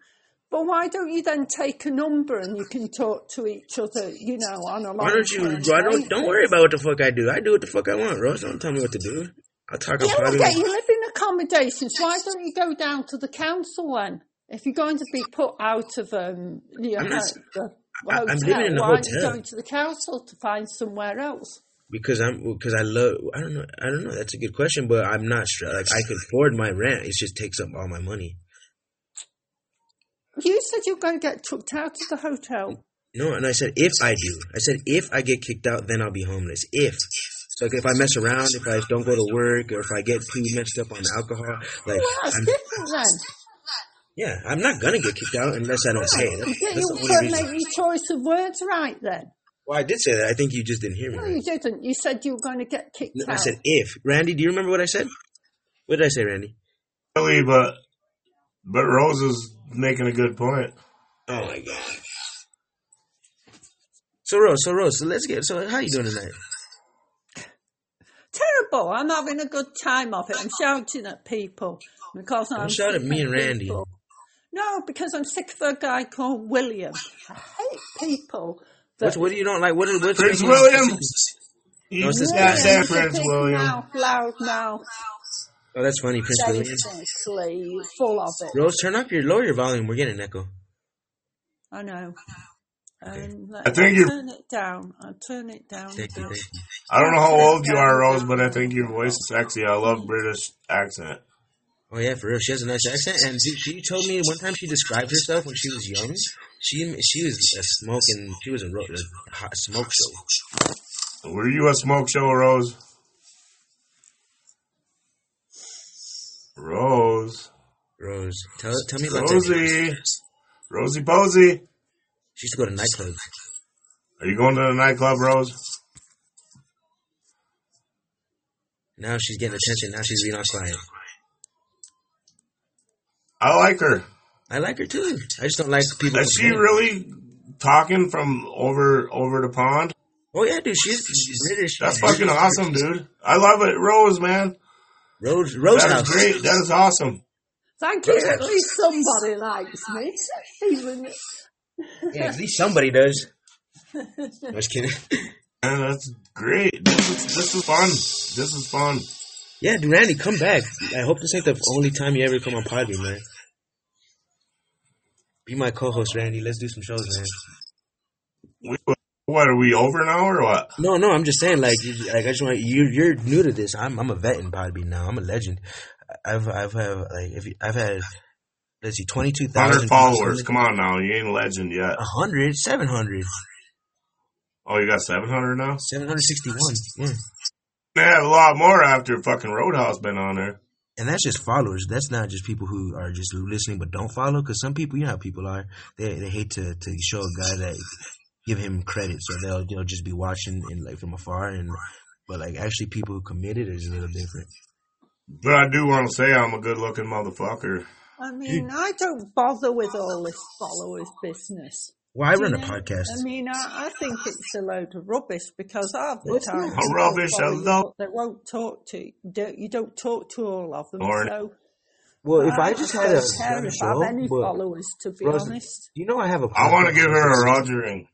But why don't you then take a number and you can talk to each other, you know, on a Why don't you? Why don't? Don't worry about what the fuck I do. I do what the fuck I want, Rose. Don't tell me what to do. I'll talk Yeah, okay, you live in accommodations. Why don't you go down to the council then? If you're going to be put out of um, your I'm not- the I- I'm hotel, living in a why aren't you going to the council to find somewhere else? Because I'm because I love I don't know I don't know that's a good question but I'm not sure like I could afford my rent it just takes up all my money You said you were going to get chucked out of the hotel. no and I said if I do I said if I get kicked out then I'll be homeless if so like if I mess around if I don't go to work or if I get too messed up on alcohol like Well, that's I'm, different then. yeah I'm not gonna get kicked out unless I don't pay that's, Yeah, that's you the only got to reason make your choice of words right then. well I did say that I think you just didn't hear me No, right. you didn't. You said you were going to get kicked No, out. I said if Randy do you remember what I said what did I say Randy Really, but but Rose is making a good point. Oh my god. So Rose, so Rose, so let's get. So how you doing tonight? Terrible. I'm having a good time of it. I'm shouting at people because I'm Don't shout at me and Randy. people. No, because I'm sick of a guy called William. I hate people. What's, what do you don't like? What is what's Prince making you- William. No, it's this guy. Sam William's a Prince William. Mouth, loud mouth, Oh, that's funny, Prince William. basically full of it. Rose, turn up your lower your volume. We're getting an echo. I know. Okay. Um, I think you're- turn it down. I'll turn it down. Thank you, thank you. I don't know how old you are, Rose, but I think your voice is sexy. I love British accent. Oh yeah, for real. She has a nice accent, and she, she told me one time she described herself when she was young. She she was a smoking. She was a, ro- a hot smoke show. Were you a smoke show, Rose? Rose. Rose, tell tell me about. Rosie. Rosie Posey. She used to go to nightclubs. Are you going to the nightclub, Rose? Now she's getting attention. Now she's being all quiet. I like her. I like her too. I just don't like people. Is she really talking from over over the pond? Oh yeah, dude. She's, she's British. That's fucking awesome, dude. I love it. Rose, man. Rose Rose That House. is great. That is awesome. Thank you. At least somebody likes me. Even Yeah, at least somebody does. I was kidding. Man, that's great. This is this is fun. This is fun. Yeah, dude, Randy, come back. I hope this ain't the only time you ever come on Podbean, man. Be my co-host, Randy. Let's do some shows, man. We, what are we over now or what? No, no, I'm just saying, like, you, like I just want you. You're new to this. I'm, I'm a vet in Podbean now. I'm a legend. I've, I've had like, if you, I've had, let's see, twenty two thousand followers. Come on now, you ain't a legend yet. A Oh, you got seven hundred now. seven hundred sixty-one. Yeah. They have a lot more after fucking Roadhouse been on there. And that's just followers. That's not just people who are just listening but don't follow. Because some people, you know how people are. They they hate to, to show a guy that give him credit, so they'll you know just be watching and like from afar. And but like actually, people who committed is a little different. But I do want to say I'm a good looking motherfucker. I mean, I don't bother with all this followers business. Well, I Do run a know? podcast. I mean, I, I think it's a load of rubbish because half the What's time that? Rubbish, follow you, they won't talk to you. Don't, you don't talk to all of them. Or- so Well, if I just had a don't a I show, have any but followers, to be Rose- honest. you know I have a. I want to give her a that's- Rogering.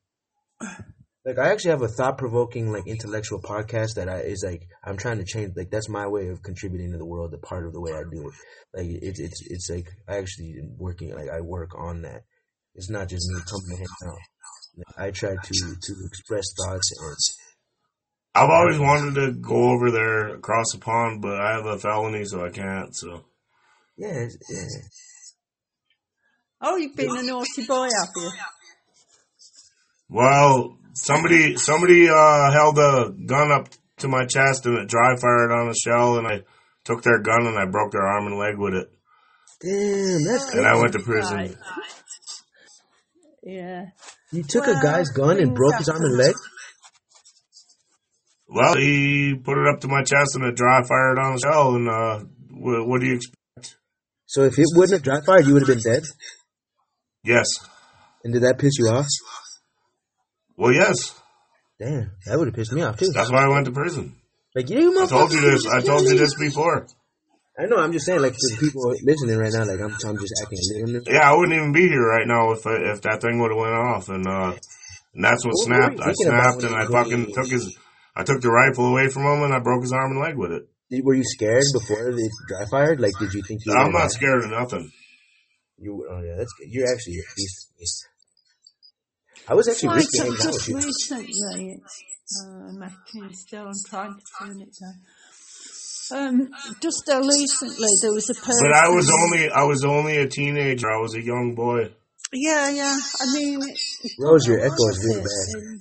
Like I actually have a thought provoking, like intellectual podcast that I is like I'm trying to change. Like that's my way of contributing to the world. The part of the way I do it. Like it's it's it's like I actually am working. Like I work on that. It's not just me coming to hang out. Like, I try to to express thoughts and I've always wanted to go over there across the pond, but I have a felony, so I can't. So yeah, yeah. Oh, you've been a naughty boy, have you? Well, somebody somebody uh, held a gun up to my chest and it dry fired on a shell, and I took their gun and I broke their arm and leg with it, Damn, that's and I went to prison. Right. Yeah. You took a guy's gun and broke his arm and leg. Well, he put it up to my chest and it dry fired on a shell, and uh, what, what do you expect? So if it wouldn't have dry fired, you would have been dead. Yes. And did that piss you off? Well, yes. Damn, that would have pissed me off too. That's why I went to prison. Like you, I told you this. I told you this before. I know. I'm just saying, like, for the people listening right now, like, I'm, I'm just acting little. Yeah, I wouldn't even be here right now if I, if that thing would have went off, and uh, and that's what What snapped. I snapped, and I fucking took his. I took the rifle away from him, and I broke his arm and leg with it. Did- Were you scared before it dry fired? Like, did you think you? I'm were not scared of nothing. You, oh yeah, that's good. You're actually a beast. I was actually like risking I've hanging just with recently, it's uh, making still, I'm trying to turn it down. Um, just uh, recently, there was a person. But I was only I was only a teenager. I was a young boy. Yeah, yeah. I mean, Rose, your what echo is really bad.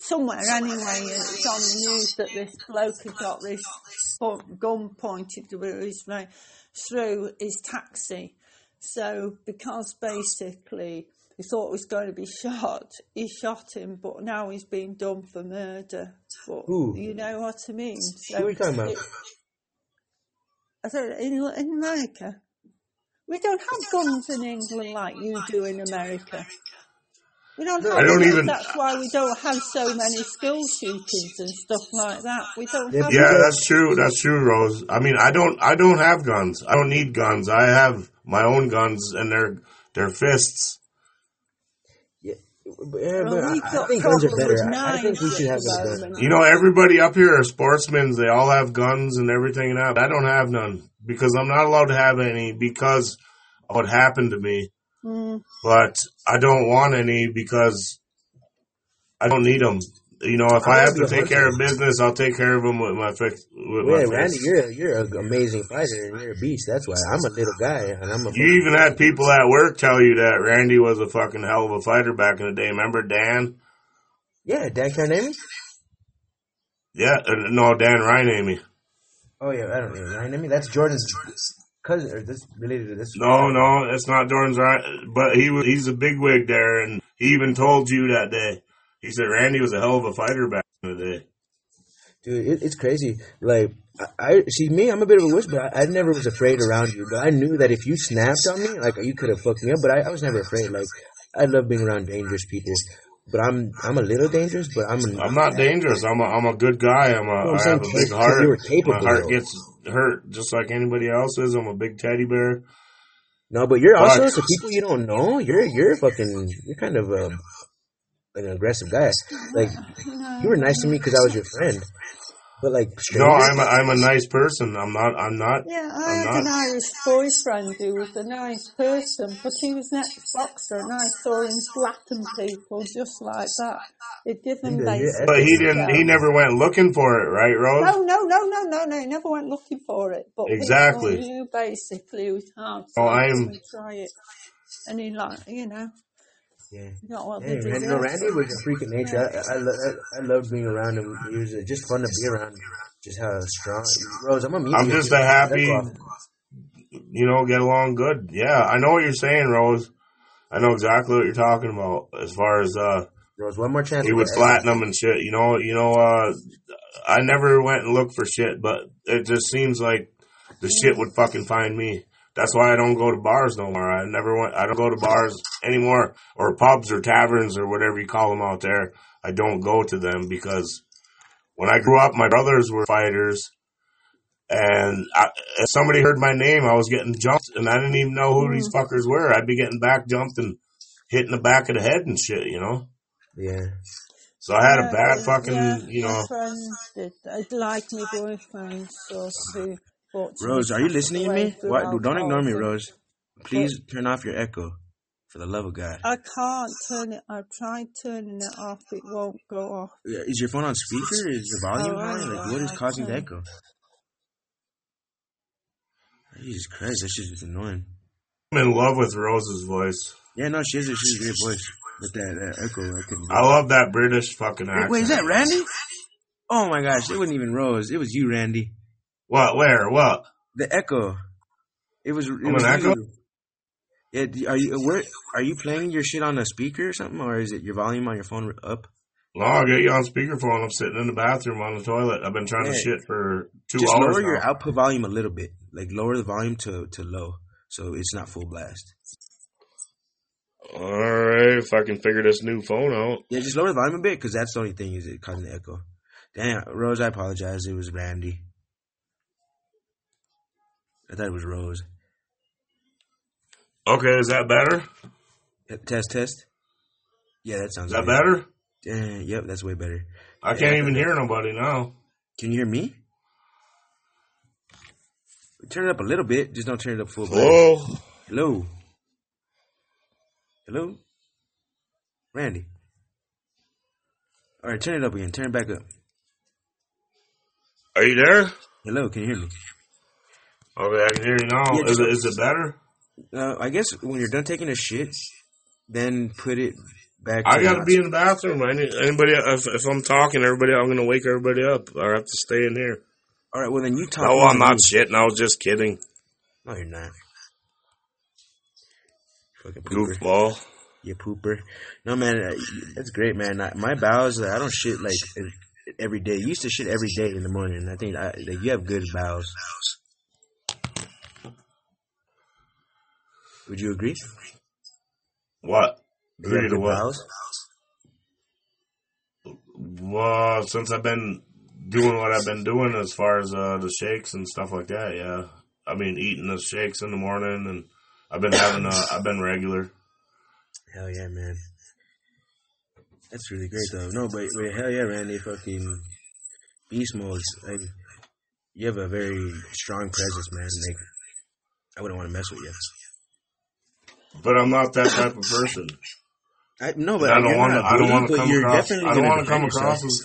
Somewhere anyway, it's on the news that this bloke had got this gun pointed to his face through his taxi. So, because basically he thought he was going to be shot, he shot him, but now he's being done for murder. But Who? you know what I mean? So Who are you talking about? it- I don't in, in America. We don't have guns in England like you do in America. We don't have I don't even- That's why we don't have so many school shootings and stuff like that. We don't Yeah, have. Yeah, that's true. That's true, Rose. I mean, I don't I don't have guns. I don't need guns. I have my own guns, and they're they're fists. Yeah, but, Well, but I, I think guns are better. I, I think we should have at the a gun. moment. You know, everybody up here are sportsmen. They all have guns and everything. Now I don't have none because I'm not allowed to have any because of what happened to me. Mm, But I don't want any because I don't need them. You know, if I I have to take care of business, I'll take care of them with my fix. With Yeah, my Randy, you're you're an amazing fighter and you're a beast. That's why I'm a little guy and I'm a. You even had people at work tell you that Randy was a fucking hell of a fighter back in the day. Remember Dan? Yeah, Dan Carnamy. Yeah, uh, no, Dan Ryan, Oh yeah, I don't know. Ryan, that's Jordan's cousin, or this related to this. No, no, it's not Jordan's right. But he was, he's a bigwig there, and he even told you that day. He said Randy was a hell of a fighter back in the day. Dude, it, it's crazy. Like, I, I see me. I'm a bit of a wuss, but I, I never was afraid around you. But I knew that if you snapped on me, like you could have fucked me up. But I, I was never afraid. Like, I love being around dangerous people. But I'm I'm a little dangerous. But I'm an, I'm not dangerous. I'm a I'm a good guy. I'm a I'm I have a big heart. you were capable, My heart though. gets hurt just like anybody else's. I'm a big teddy bear. No, but you're also But- to people you don't know. You're you're fucking. You're kind of um, an aggressive guy. Like you were nice to me because I was your friend. But like No, I'm a, I'm a nice person. I'm not. I'm not. Yeah, I I'm had not. an Irish boyfriend who was a nice person, but he was an ex-boxer, and I saw him flatten people just like that. It didn't Yeah, make yeah. But he didn't. He never went looking for it, right, Rose? No, no, no, no, no, no. He never went looking for it. But Exactly. people knew basically it was hard Oh, I'm- to try it, and he like you know yeah. got what Yeah, they Randy, no, Randy was a freak of nature. I I, I, I loved being around him. He was uh, just fun to be around. Just how strong. Rose, I'm a meet I'm you. just a happy, you know, get along good. Yeah, I know what you're saying, Rose. I know exactly what you're talking about as far as uh Rose, one more chance. he would flatten them and shit. You know, you know, uh I never went and looked for shit, but it just seems like the shit would fucking find me. That's why I don't go to bars no more. I never went. I don't go to bars anymore, or pubs or taverns or whatever you call them out there. I don't go to them because when I grew up, my brothers were fighters, and I, if somebody heard my name, I was getting jumped, and I didn't even know who these mm-hmm. fuckers were. I'd be getting back jumped and hit in the back of the head and shit, you know. Yeah. So I had a bad yeah, fucking, yeah, you know. friends did. I'd like my boyfriend so to. Rose, are you listening to me? What? Don't ignore me, Rose. Rose. Please turn off your echo, for the love of God. I can't turn it. I've tried turning it off. It won't go off. Is your phone on speaker? Is the volume Oh, high? know, Like, what is causing the echo? Jesus Christ, that shit is annoying. I'm in love with Rose's voice. Yeah, no, she has a, she's a great voice. With that, that echo, I couldn't. I love that British fucking Wait, accent. wait, is that Randy? Oh my gosh, it wasn't even Rose. It was you, Randy. What? Where? What? The echo. It was. It I'm was an echo? Yeah, are you where? Are you playing your shit on a speaker or something, or is it your volume on your phone up? No, I'll get you on speakerphone. I'm sitting in the bathroom on the toilet. I've been trying to shit for two Just hours lower now. your output volume a little bit. Like lower the volume to to low, so it's not full blast. All right, if I can figure this new phone out. Yeah, just lower the volume a bit because that's the only thing is it causing the echo. Damn, Rose, I apologize. It was Randy. I thought it was Rose. Okay, is that better? Test, test. Yeah, that sounds Is that better? Uh, yep, that's way better. I can't even hear nobody now. Can you hear me? Turn it up a little bit. Just don't turn it up full blast. Whoa. Hello. Hello. Randy. All right, turn it up again. Turn it back up. Are you there? Hello, can you hear me? Okay, I can hear you now. Yeah, is it is it better? Uh, I guess when you're done taking a shit, then put it back. In. I gotta be in the bathroom. Any, anybody, if, if I'm talking, everybody, I'm gonna wake everybody up. I have to stay in here. All right, well then you talk. No, I'm not you- shitting. I was just kidding. No, you're not. Fucking pooper. Goofball. You pooper. No man, uh, that's great, man. I, my bowels, I don't shit like every day. You used to shit every day in the morning. I think I, like, you have good bowels. Would you agree? What? Do you have Agree to what? bowels? Well, since I've been doing what I've been doing as far as uh, the shakes and stuff like that, yeah. I mean, eating the shakes in the morning, and I've been having. Uh, I've been regular. Hell yeah, man. That's really great though. No, but, but hell yeah, man. They fucking beast modes. Like, you have a very strong presence, man. Like, I wouldn't want to mess with you. But I'm not that type of person. I no, but I don't want to. I don't want to come across. I don't want to come across as.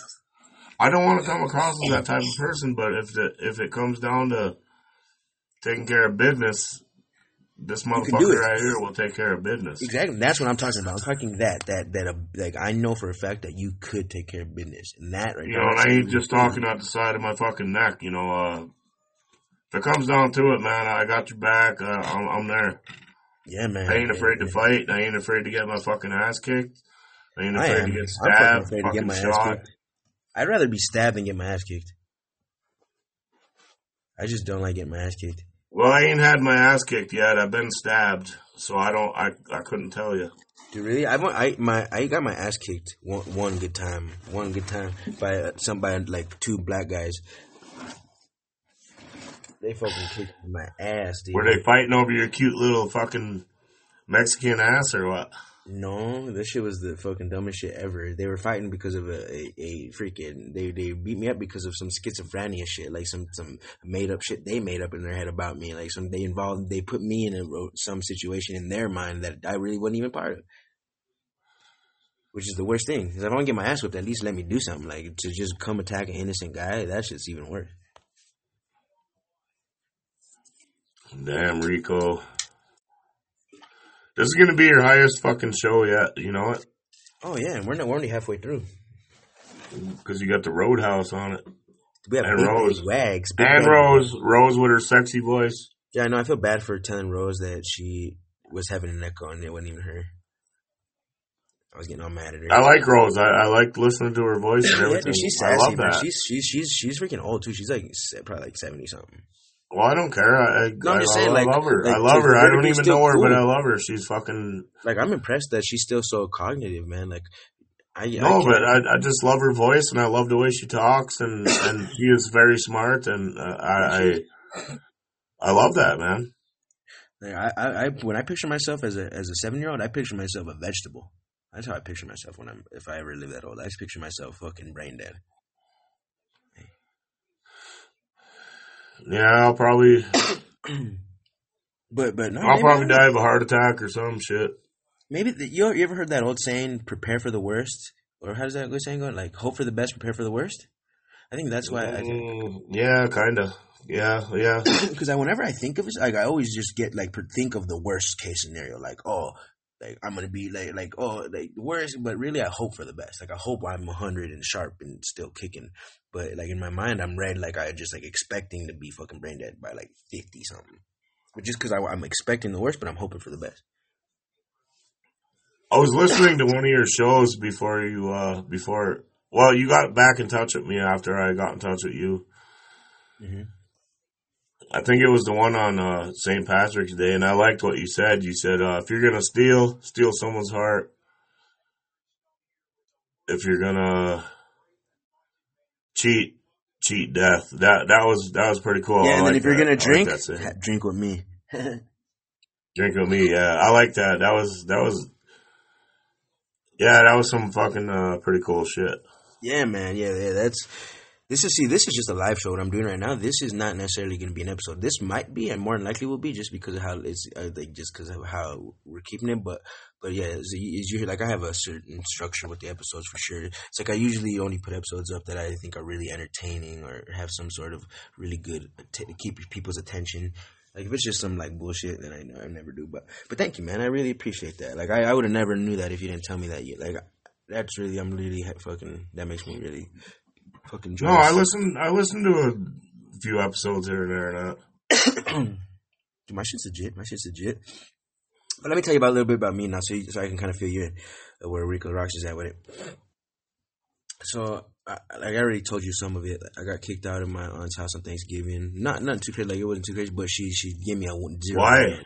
I don't want to come across as that type of person. But if the if it comes down to taking care of business, this motherfucker right here will take care of business. Exactly. That's what I'm talking about. I'm talking that that that uh, like I know for a fact that you could take care of business, and that right You know, and I ain't just talking out the side of my fucking neck. You know, uh, if it comes down to it, man, I got your back. Uh, I'm, I'm there. Yeah, man. I ain't Yeah, afraid to yeah. fight. I ain't afraid to get my fucking ass kicked. I ain't afraid am. to get I'm fucking stabbed, afraid to get my ass shot. kicked. I'd rather be stabbed than get my ass kicked. I just don't like getting my ass kicked. Well, I ain't had my ass kicked yet. I've been stabbed, so I don't. I I couldn't tell you. Dude, really? I want. I my I got my ass kicked one one good time. One good time by uh, somebody like two black guys. They fucking kicked my ass, dude. Were they fighting over your cute little fucking Mexican ass or what? No, this shit was the fucking dumbest shit ever. They were fighting because of a, a, a freaking they they beat me up because of some schizophrenia shit, like some some made up shit they made up in their head about me. Like some they involved they put me in a some situation in their mind that I really wasn't even part of. Which is the worst thing. Because if I to get my ass whipped, at least let me do something. Like to just come attack an innocent guy, that shit's even worse. Damn, Rico. This is gonna be your highest fucking show yet. You know it? Oh yeah, and we're not we're only halfway through. Because you got the Roadhouse on it. We have And big, Rose. big wags. big And wags. Rose. Rose with her sexy voice. Yeah, I know. I feel bad for telling Rose that she was having an echo and it wasn't even her. I was getting all mad at her. I like Rose. I, I like listening to her voice and yeah, dude, she's I sassy, love man. that. She's she's she's she's freaking old too. She's like probably like seventy something. Well, I don't care. I, I, No, I, I saying, like- love her. like, I love her. I don't even know her, but. I love her. She's fucking Like I'm impressed that she's still so cognitive, man. Like I I no, can't- but I, I just love her voice and I love the way she talks and and she is very smart and uh, I, I I love that man. like, I, I I when I picture myself as a as a seven year old, I picture myself a vegetable. That's how I picture myself when I'm if I ever live that old. I just picture myself fucking brain dead. Yeah, I'll probably But but no, I'll probably die of a heart attack or some shit. Maybe the, you you ever heard that old saying, "Prepare for the worst," or how does that good saying go? Like, hope for the best, prepare for the worst. I think that's why. I Mm, yeah, kind of. Yeah, yeah. because I, whenever I think of it, like I always just get like think of the worst case scenario, like oh, like I'm gonna be like like oh like the worst, but really I hope for the best. Like I hope I'm hundred and sharp and still kicking, but like in my mind I'm red, like I just like expecting to be fucking brain dead by like fifty something. But just because I'm expecting the worst, but I'm hoping for the best. I was listening to one of your shows before you, uh, before, well, you got back in touch with me after I got in touch with you. Mhm. I think it was the one on, uh, St. Patrick's Day, and I liked what you said. You said, uh, if you're gonna steal, steal someone's heart. If you're gonna cheat, cheat death. That, that was, that was pretty cool. yeah, I and then if you're gonna drink, that drink with me. Drink with me, yeah. I like that. That was, that was, yeah, that was some fucking, uh, pretty cool shit. Yeah, man. Yeah, yeah. That's This is see, this is just a live show. What I'm doing right now. This is not necessarily going to be an episode. This might be, and more than likely will be, just because of how it's uh, like just because of how we're keeping it. But but yeah, as, you hear, like I have a certain structure with the episodes for sure. It's like I usually only put episodes up that I think are really entertaining or have some sort of really good att- keep people's attention. Like if it's just some like bullshit, then I know I never do. But but thank you, man. I really appreciate that. Like I, I would have never knew that if you didn't tell me that. You like that's really I'm really fucking that makes me really fucking No. I listened. I listened to a few episodes here and there. And that. Dude, my shit's legit. My shit's legit. But let me tell you about a little bit about me now, so you, so I can kind of feel you in uh, where Rico Roxx is at with it. So, I, like I already told you some of it. I got kicked out of my aunt's house on Thanksgiving. Not not too crazy. Like it wasn't too crazy, but she she gave me a one- zero. Why?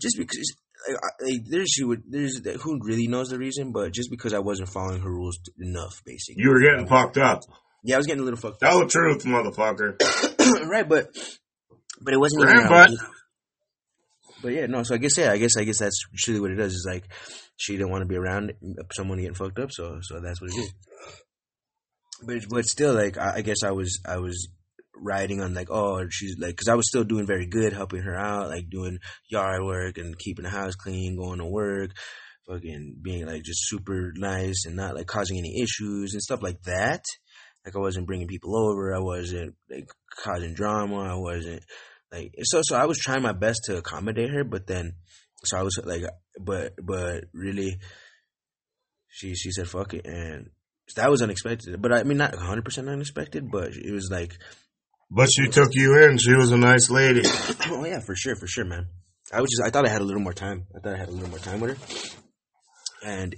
Just because. I- there's she would there's who really knows the reason, but just because I wasn't following her rules enough, basically. You were getting fucked up. Yeah, I was getting a little fucked up. Tell the truth, motherfucker. right, but but it wasn't even. Grand that. butt. But yeah, no. So I guess yeah, I guess I guess that's truly what it is. Is like she didn't want to be around someone getting fucked up, so so that's what it is. But but still, like I, I guess I was I was riding on like oh she's like because I was still doing very good, helping her out, like doing yard work and keeping the house clean, going to work, fucking being like just super nice and not like causing any issues and stuff like that. Like I wasn't bringing people over, I wasn't like causing drama, I wasn't like so so I was trying my best to accommodate her, but then so I was like but but really she she said fuck it and that was unexpected. But I mean not hundred percent unexpected, but it was like But she took you in. She was a nice lady. oh yeah, for sure, for sure, man. I was just I thought I had a little more time. I thought I had a little more time with her. And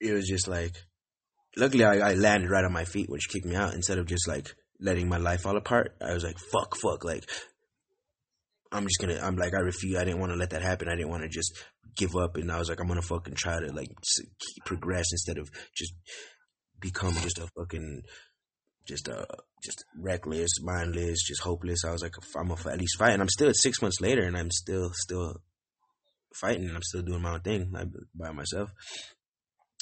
it was just like luckily I, I landed right on my feet which kicked me out instead of just like letting my life fall apart. I was like, fuck, fuck, like I'm just gonna I'm like I refuse I didn't want to let that happen. I didn't want to just give up and I was like I'm gonna fucking try to like progress instead of just become just a fucking just uh just reckless, mindless, just hopeless. I was like, I'm gonna at least fight, and I'm still six months later, and I'm still still fighting, and I'm still doing my own thing by myself.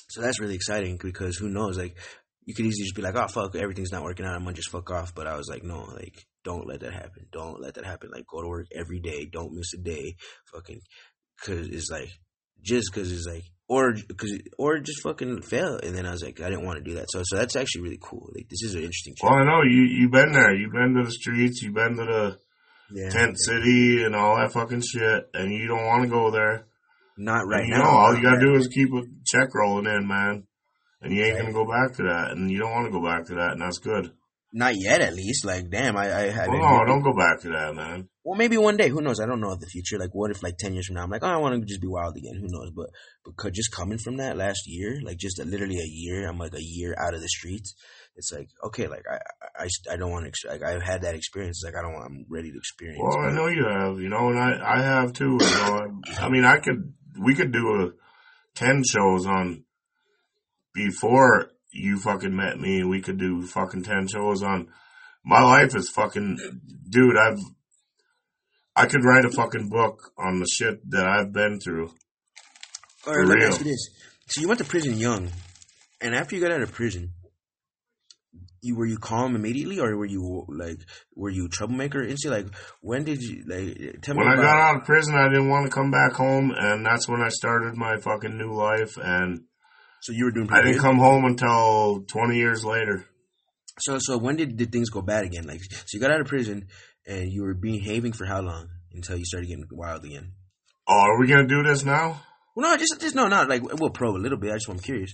So that's really exciting because who knows? Like, you could easily just be like, oh fuck, everything's not working out. I'm gonna just fuck off. But I was like, no, like, don't let that happen. Don't let that happen. Like, go to work every day. Don't miss a day. Fucking, cause it's like, just cause it's like, or cause, or just fucking fail. And then I was like, I didn't want to do that. So, so that's actually really cool. Like, this is an interesting. Well, I know you. you've been there. You've been to the streets. You've been to the yeah, tent city and all that fucking shit, and you don't want to go there. not right and you now. know, all you gotta do is keep a check rolling in, man. And you ain't Right. gonna go back to that, and you don't want to go back to that, and that's good. Not yet, at least. Like, damn, I, I, I Oh, no, don't go back to that, man. Well, maybe one day. Who knows? I don't know the future. Like, what if, like, ten years from now, I'm like, oh, I want to just be wild again. Who knows? But, because just coming from that last year, like, just literally a year, I'm like a year out of the streets. It's like, okay, like, I, I, I- don't want to. Like, I've had that experience. It's like, I don't want. I'm ready to experience. Well, I know you have, you know, and I, I have too. You know, I mean, I could, we could do a ten shows on before you fucking met me. We could do fucking ten shows on. My life is fucking, dude. I've, I could write a fucking book on the shit that I've been through. All For right, let me real. ask you this. So you went to prison young, and after you got out of prison, you were you calm immediately, or were you like were you a troublemaker? Instantly, like when did you like tell me When I about? got out of prison, I didn't want to come back home, and that's when I started my fucking new life. And so you were doing. I pretty didn't good? come home until twenty years later. So so when did did things go bad again? Like so you got out of prison and you were behaving for how long until you started getting wild again? Oh, are we gonna do this now? Well, no, just just no, not like we'll probe a little bit. I just I'm curious.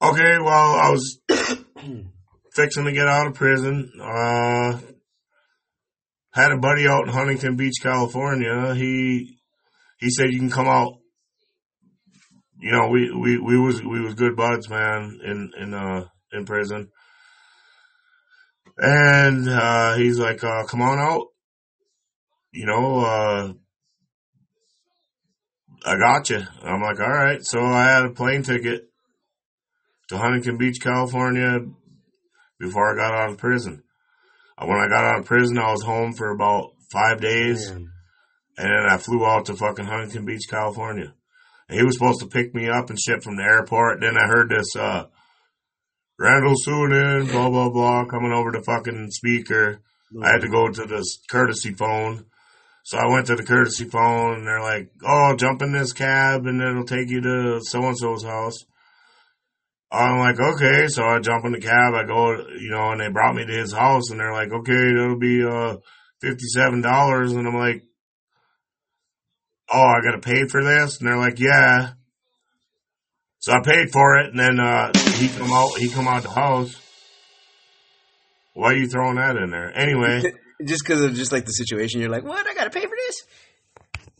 Okay, well, I was fixing to get out of prison. Uh, had a buddy out in Huntington Beach, California. He he said you can come out. You know, we we we was we was good buds, man, in in uh in prison. And uh he's like, uh, come on out. You know, uh I got you. I'm like, all right. So I had a plane ticket to Huntington Beach, California before I got out of prison. Uh, When I got out of prison, I was home for about five days, Damn. and then I flew out to fucking Huntington Beach, California. And he was supposed to pick me up and ship from the airport. Then I heard this, uh, Randall Suhonen, blah blah blah, coming over to fucking speaker. I had to go to the courtesy phone. So I went to the courtesy phone and they're like, oh, jump in this cab and it'll take you to so and so's house. I'm like, okay. So I jump in the cab. I go, you know, and they brought me to his house and they're like, okay, that'll be, uh, $57. And I'm like, oh, I got to pay for this? And they're like, yeah. So I paid for it and then, uh, he come out, he come out the house. Why are you throwing that in there? Anyway. just because of just like the situation, you're like, what? I gotta pay for this?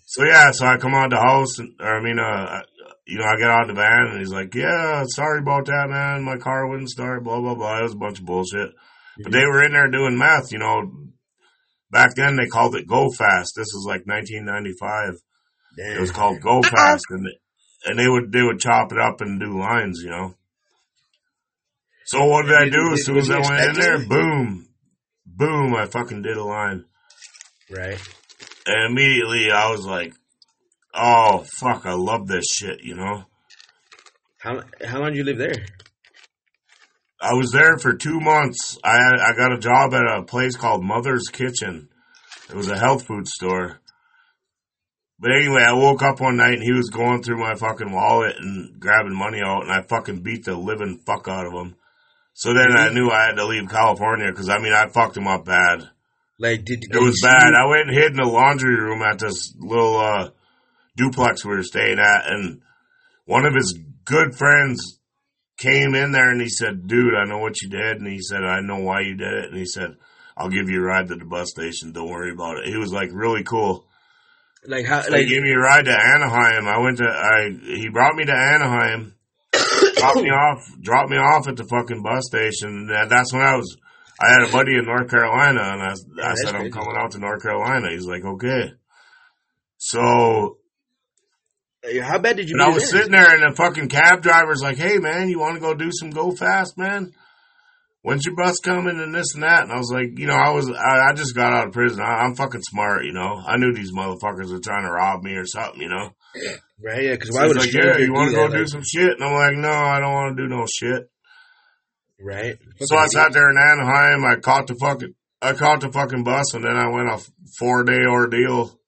So yeah, so I come out the house, and, or I mean, uh, you know, I get out of the van, and he's like, "Yeah, sorry about that, man. My car wouldn't start." Blah blah blah. It was a bunch of bullshit. But they were in there doing math, You know, back then they called it Go Fast. This was like 1995. It was called Go Fast, and and they would they would chop it up and do lines. You know. So what did I do as soon as I went in there? Boom, boom! I fucking did a line. Right. And immediately I was like, oh, fuck, I love this shit, you know? How how long did you live there? I was there for two months. I I got a job at a place called Mother's Kitchen. It was a health food store. But anyway, I woke up one night and he was going through my fucking wallet and grabbing money out, and I fucking beat the living fuck out of him. So then I knew I had to leave California because I mean I fucked him up bad. Like, did, did It was bad. I went and hid in the laundry room at this little uh, duplex we were staying at, and one of his good friends came in there and he said, "Dude, I know what you did," and he said, "I know why you did it," and he said, "I'll give you a ride to the bus station. Don't worry about it." He was like really cool. Like how? Like he gave me a ride to Anaheim. I went to I he brought me to Anaheim, dropped me off, dropped me off at the fucking bus station. And that's when I was. I had a buddy in North Carolina, and I, I that's said I'm coming out to North Carolina. He's like, okay. So how bad did you? and I was sitting there, and the fucking cab driver's like, "Hey, man, you want to go do some go fast, man? When's your bus coming?" And this and that. And I was like, you know, I was, I, I just got out of prison. I, I'm fucking smart, you know. I knew these motherfuckers were trying to rob me or something, you know. Right? Yeah. Because why he's would like, yeah, you want to go that? do Like, some shit? And I'm like, no, I don't want to do no shit. right. So I sat there in Anaheim. I caught the fucking, I caught the fucking bus, and then I went a four day ordeal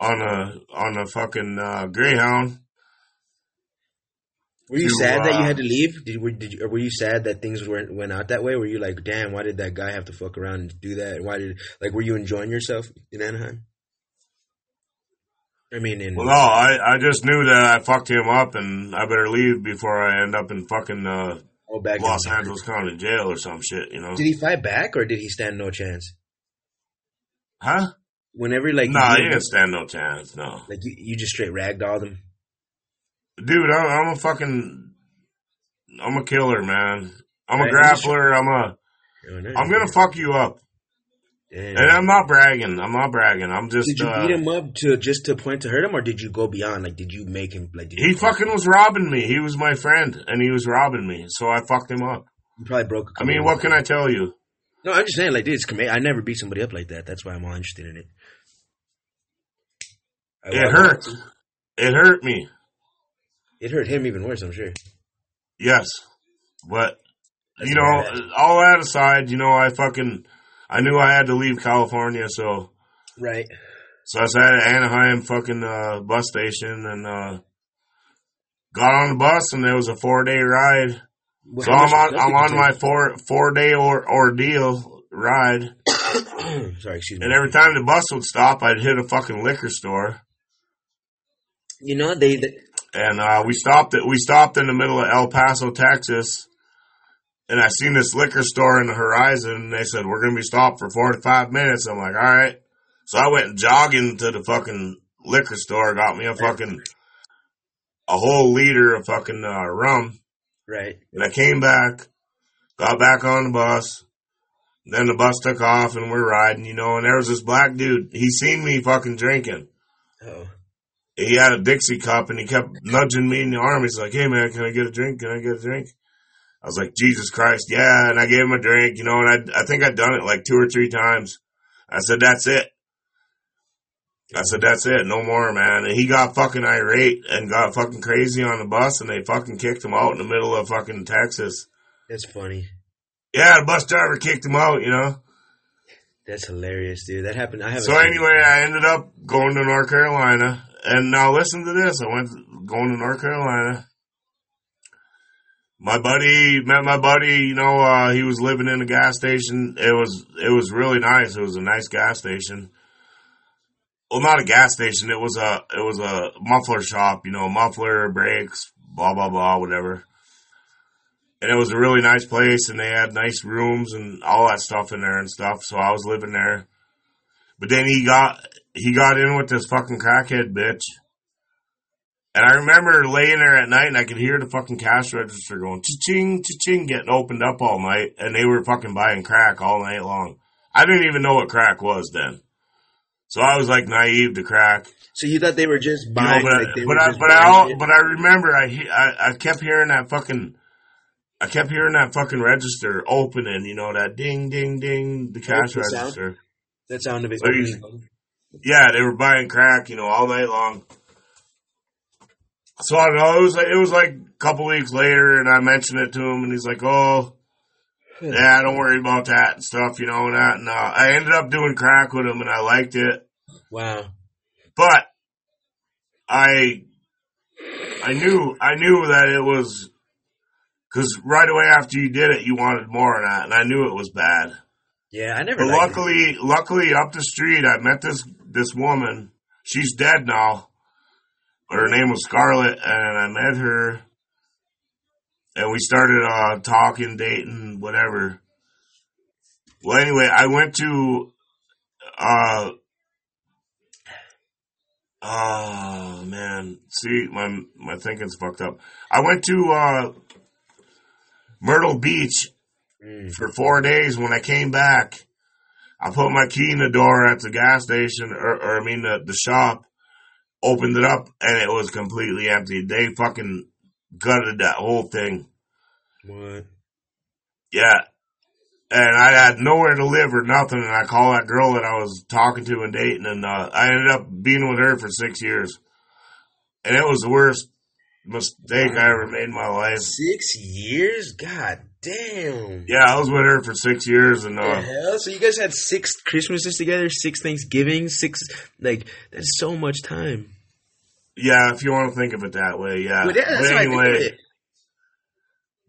on a on a fucking uh, Greyhound. Were you to, sad that you uh, had to leave? Did were, did you, or were you sad that things went went out that way? Were you like, damn, why did that guy have to fuck around and do that? Why did like were you enjoying yourself in Anaheim? I mean, in Well, no, I I just knew that I fucked him up, and I better leave before I end up in fucking uh, oh, back Los Angeles County Jail or some shit, you know? Did he fight back or did he stand no chance? Huh? Whenever like no, you he did- didn't stand no chance. No, like you, you just straight ragdolled him. Dude, I'm, I'm a fucking, I'm a killer, man. I'm a Right, I'm just- grappler. I'm a. I'm gonna fuck you up, and I'm not bragging. I'm not bragging. I'm just. Did you uh, beat him up to just to point to hurt him, or did you go beyond? Like, did you make him like? Did He fucking was robbing me. He was my friend, and he was robbing me. So I fucked him up. You probably broke. a I mean, what can I tell you? No, I'm just saying, like, dude, it's comm- I never beat somebody up like that. That's why I'm all interested in it. I- It hurt. It hurt me. It hurt him even worse, I'm sure. Yes, but That's you know, bad. all that aside, you know, I fucking, I knew I had to leave California, so Right. so I sat at Anaheim fucking uh, bus station and uh, got on the bus, and it was a four day ride. Well, So I'm on, I'm on my four four day or, ordeal ride. Sorry, excuse me. and every time the bus would stop, I'd hit a fucking liquor store. you know they, they and uh, we stopped it. We stopped in the middle of El Paso, Texas, and I seen this liquor store in the horizon. And they said we're gonna be stopped for forty five minutes. I'm like, all right. So I went jogging to the fucking liquor store, got me a fucking a whole liter of fucking uh, rum, right. and I came back, got back on the bus. Then the bus took off, and we're riding, you know. And there was this black dude. He seen me fucking drinking Oh, he had a Dixie cup and he kept nudging me in the arm. He's like, "Hey man, can I get a drink? Can I get a drink?" I was like, "Jesus Christ, yeah!" And I gave him a drink, you know. And I, I think I'd done it like two or three times. I said, "That's it." I said, "That's it, no more, man." And he got fucking irate and got fucking crazy on the bus, and they fucking kicked him out in the middle of fucking Texas. That's funny. Yeah, the bus driver kicked him out. You know. That's hilarious, dude. That happened. I have. So anyway, I ended up going to North Carolina, and now listen to this. I went going to North Carolina. My buddy met my buddy. You know, uh, he was living in a gas station. It was it was really nice. It was a nice gas station. Well, not a gas station. It was a it was a muffler shop. You know, muffler brakes, blah blah blah, whatever. And it was a really nice place, and they had nice rooms and all that stuff in there and stuff. So I was living there. But then he got he got in with this fucking crackhead bitch. And I remember laying there at night and I could hear the fucking cash register going cha-ching, cha-ching, getting opened up all night. And they were fucking buying crack all night long. I didn't even know what crack was then. So I was like naive to crack. So you thought they were just You know, buying? but, like, I, but, I, but, I, buying but I remember I, I, I kept hearing that fucking, I kept hearing that fucking register opening, you know, that ding, ding, ding, the cash register. sound? Register. that sound of it. So Yeah, they were buying crack, you know, all night long. So I don't know. It was like, it was like a couple weeks later, and I mentioned it to him, and he's like, "Oh, yeah, don't worry about that and stuff, you know." And that, and uh, I ended up doing crack with him, and I liked it, wow. but I, I knew, I knew that it was because right away after you did it, you wanted more of that, and I knew it was bad. Yeah, I never. But luckily, luckily up the street, I met this this woman. She's dead now, but her name was Scarlett, and I met her, and we started uh, talking, dating, whatever. Well, anyway, I went to, uh, oh man, see, my my thinking's fucked up. I went to uh, Myrtle Beach Mm. for four days. When I came back, I put my key in the door at the gas station, or, or I mean the, the shop, opened it up, and it was completely empty. They fucking gutted that whole thing. What? Yeah. And I had nowhere to live or nothing, and I called that girl that I was talking to and dating, and uh, I ended up being with her for six years. And it was the worst mistake I ever made in my life. Six years? God damn. Yeah, I was with her for six years, and The uh, hell? So you guys had six Christmases together, six Thanksgivings, six like that's so much time. yeah, if you want to think of it that way, yeah. But yeah, but how I think of anyway,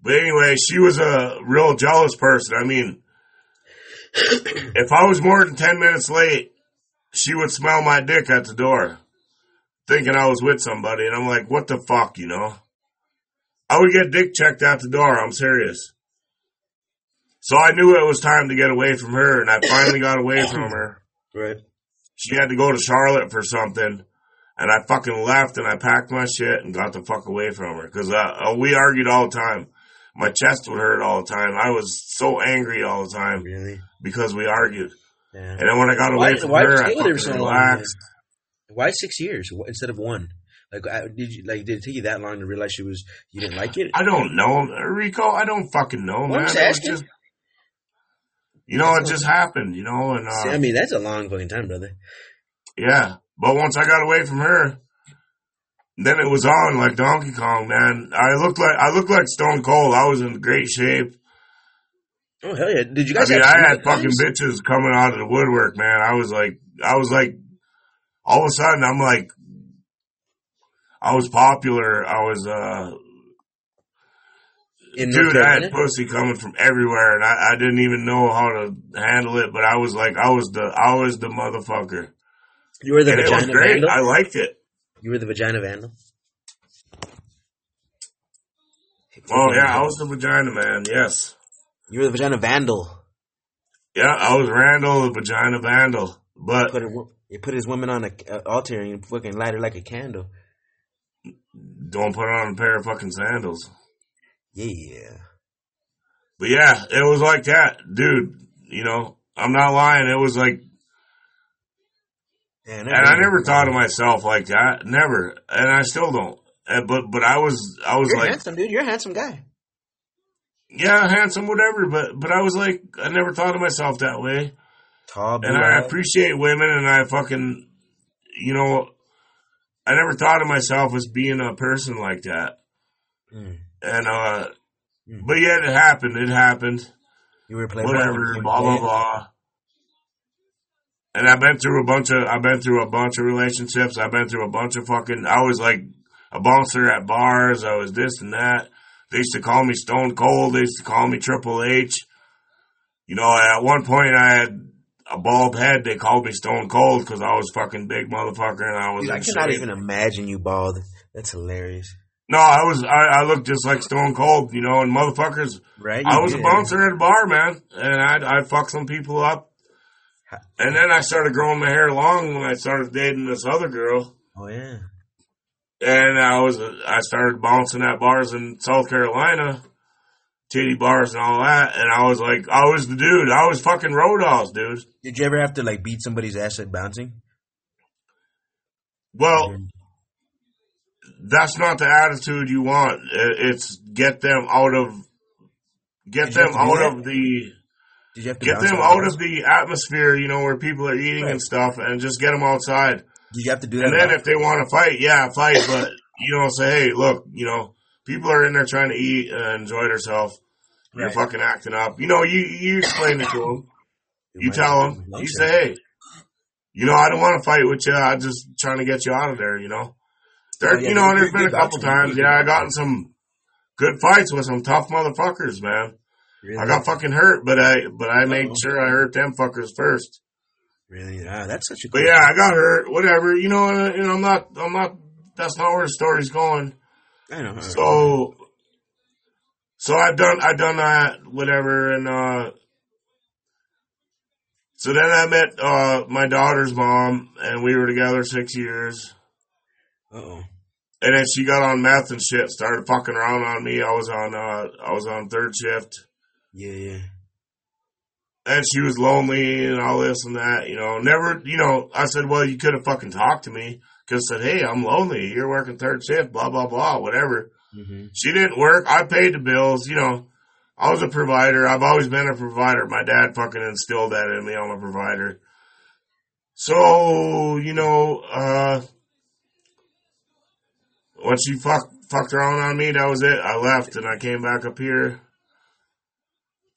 but anyway, she was a real jealous person. I mean, if I was more than ten minutes late, she would smell my dick at the door, thinking I was with somebody, and I'm like, what the fuck, you know? I would get dick checked at the door. I'm serious. So I knew it was time to get away from her, and I finally got away from her. Right. She had to go to Charlotte for something, and I fucking left, and I packed my shit and got the fuck away from her because uh, uh, we argued all the time. My chest would hurt all the time. I was so angry all the time Really? because we argued. Yeah. And then when I got away Why, from why her, I stay with fucking so long? relaxed. Why six years instead of one? Like, I- did you like? Did it take you that long to realize she was you didn't like it? I don't know, Rico. I don't fucking know, Well, I'm man. just It was asking. just, you know, it just happened, you know, and See, uh, I mean, that's a long fucking time, brother. Yeah. But once I got away from her, then it was on like Donkey Kong, man. I looked like I looked like Stone Cold. I was in great shape. Oh hell yeah! Did you guys I mean, I had fucking times? bitches coming out of the woodwork, man. I was like, I was like, all of a sudden, I'm like, I was popular. I was, uh, in North dude, I had pussy coming from everywhere, and I, I didn't even know how to handle it. But I was like, I was the, I was the motherfucker, You were the and it was vagina great. vandal. I liked it. You were the vagina vandal. Oh yeah, I was the vagina man. Yes. You were the vagina vandal. Yeah, I was Randall, the vagina vandal. But Put a, you put his woman on a uh, altar and you fucking light her like a candle. don't put it on a pair of fucking sandals. Yeah. But yeah, it was like that, dude. You know, I'm not lying. It was like, Yeah, and I never thought of myself like that. Never, and I still don't. And, but but I was I was You're like, handsome, dude. You're a handsome guy. yeah, handsome, whatever. But but I was like, I never thought of myself that way. Tall, And I eyes. appreciate women, and I fucking, you know, I never thought of myself as being a person like that. Mm. And uh But yet it happened. It happened. You were playing Whatever. Blah blah blah. And I've been through a bunch of. I've been through a bunch of relationships. I've been through a bunch of fucking. I was like a bouncer at bars. I was this and that. They used to call me Stone Cold. They used to call me Triple H. You know, at one point I had a bald head. They called me Stone Cold because I was fucking big motherfucker and I was. Dude, I cannot even imagine you bald. That's hilarious. No, I was. I, I looked just like Stone Cold, you know, and motherfuckers. Right? I was a bouncer at a bar, man, and I'd I'd fuck some people up. And then I started growing my hair long when I started dating this other girl, Oh yeah. and I was I started bouncing at bars in South Carolina, titty bars and all that, and I was like, I was the dude. I was fucking Roadhouse, dude. Did you ever have to like beat somebody's ass at bouncing? Well, that's not the attitude you want. It's get them out of get Did them have to do out of the Did you have to get them out of the atmosphere, you know, where people are eating Right. and stuff, and just get them outside. Did you have to do that? And then if they want to fight, yeah, fight, but you know, say, hey, look, you know, people are in there trying to eat and enjoy themselves. You're Right. fucking acting up. You know, you you explain it to them. You tell them. You say, hey, you know, I don't want to fight with you. I'm just trying to get you out of there. You know, there, Oh, yeah, you know, and there's been a couple times. Yeah, I gotten some good fights with some tough motherfuckers, man. Really? I got fucking hurt, but I but I made Uh-oh. sure I hurt them fuckers first. Really? Ah, that's such a. But yeah, I got hurt. Whatever, you know. And, and I'm not. I'm not. That's not where the story's going. I know. So, so I've done. I've done that. Whatever, and uh. So then I met uh my daughter's mom, and we were together six years. Uh oh. And then she got on meth and shit, started fucking around on me. I was on. uh I was on third shift. Yeah, yeah. and she was lonely and all this and that, you know, never, you know, I said, well, you could have fucking talked to me. Cause said, hey, I'm lonely. You're working third shift, blah, blah, blah, whatever. Mm-hmm. She didn't work. I paid the bills, you know. I was a provider. I've always been a provider. My dad fucking instilled that in me. I'm a provider. So, you know, uh, when she fuck, fucked around on me, that was it. I left and I came back up here.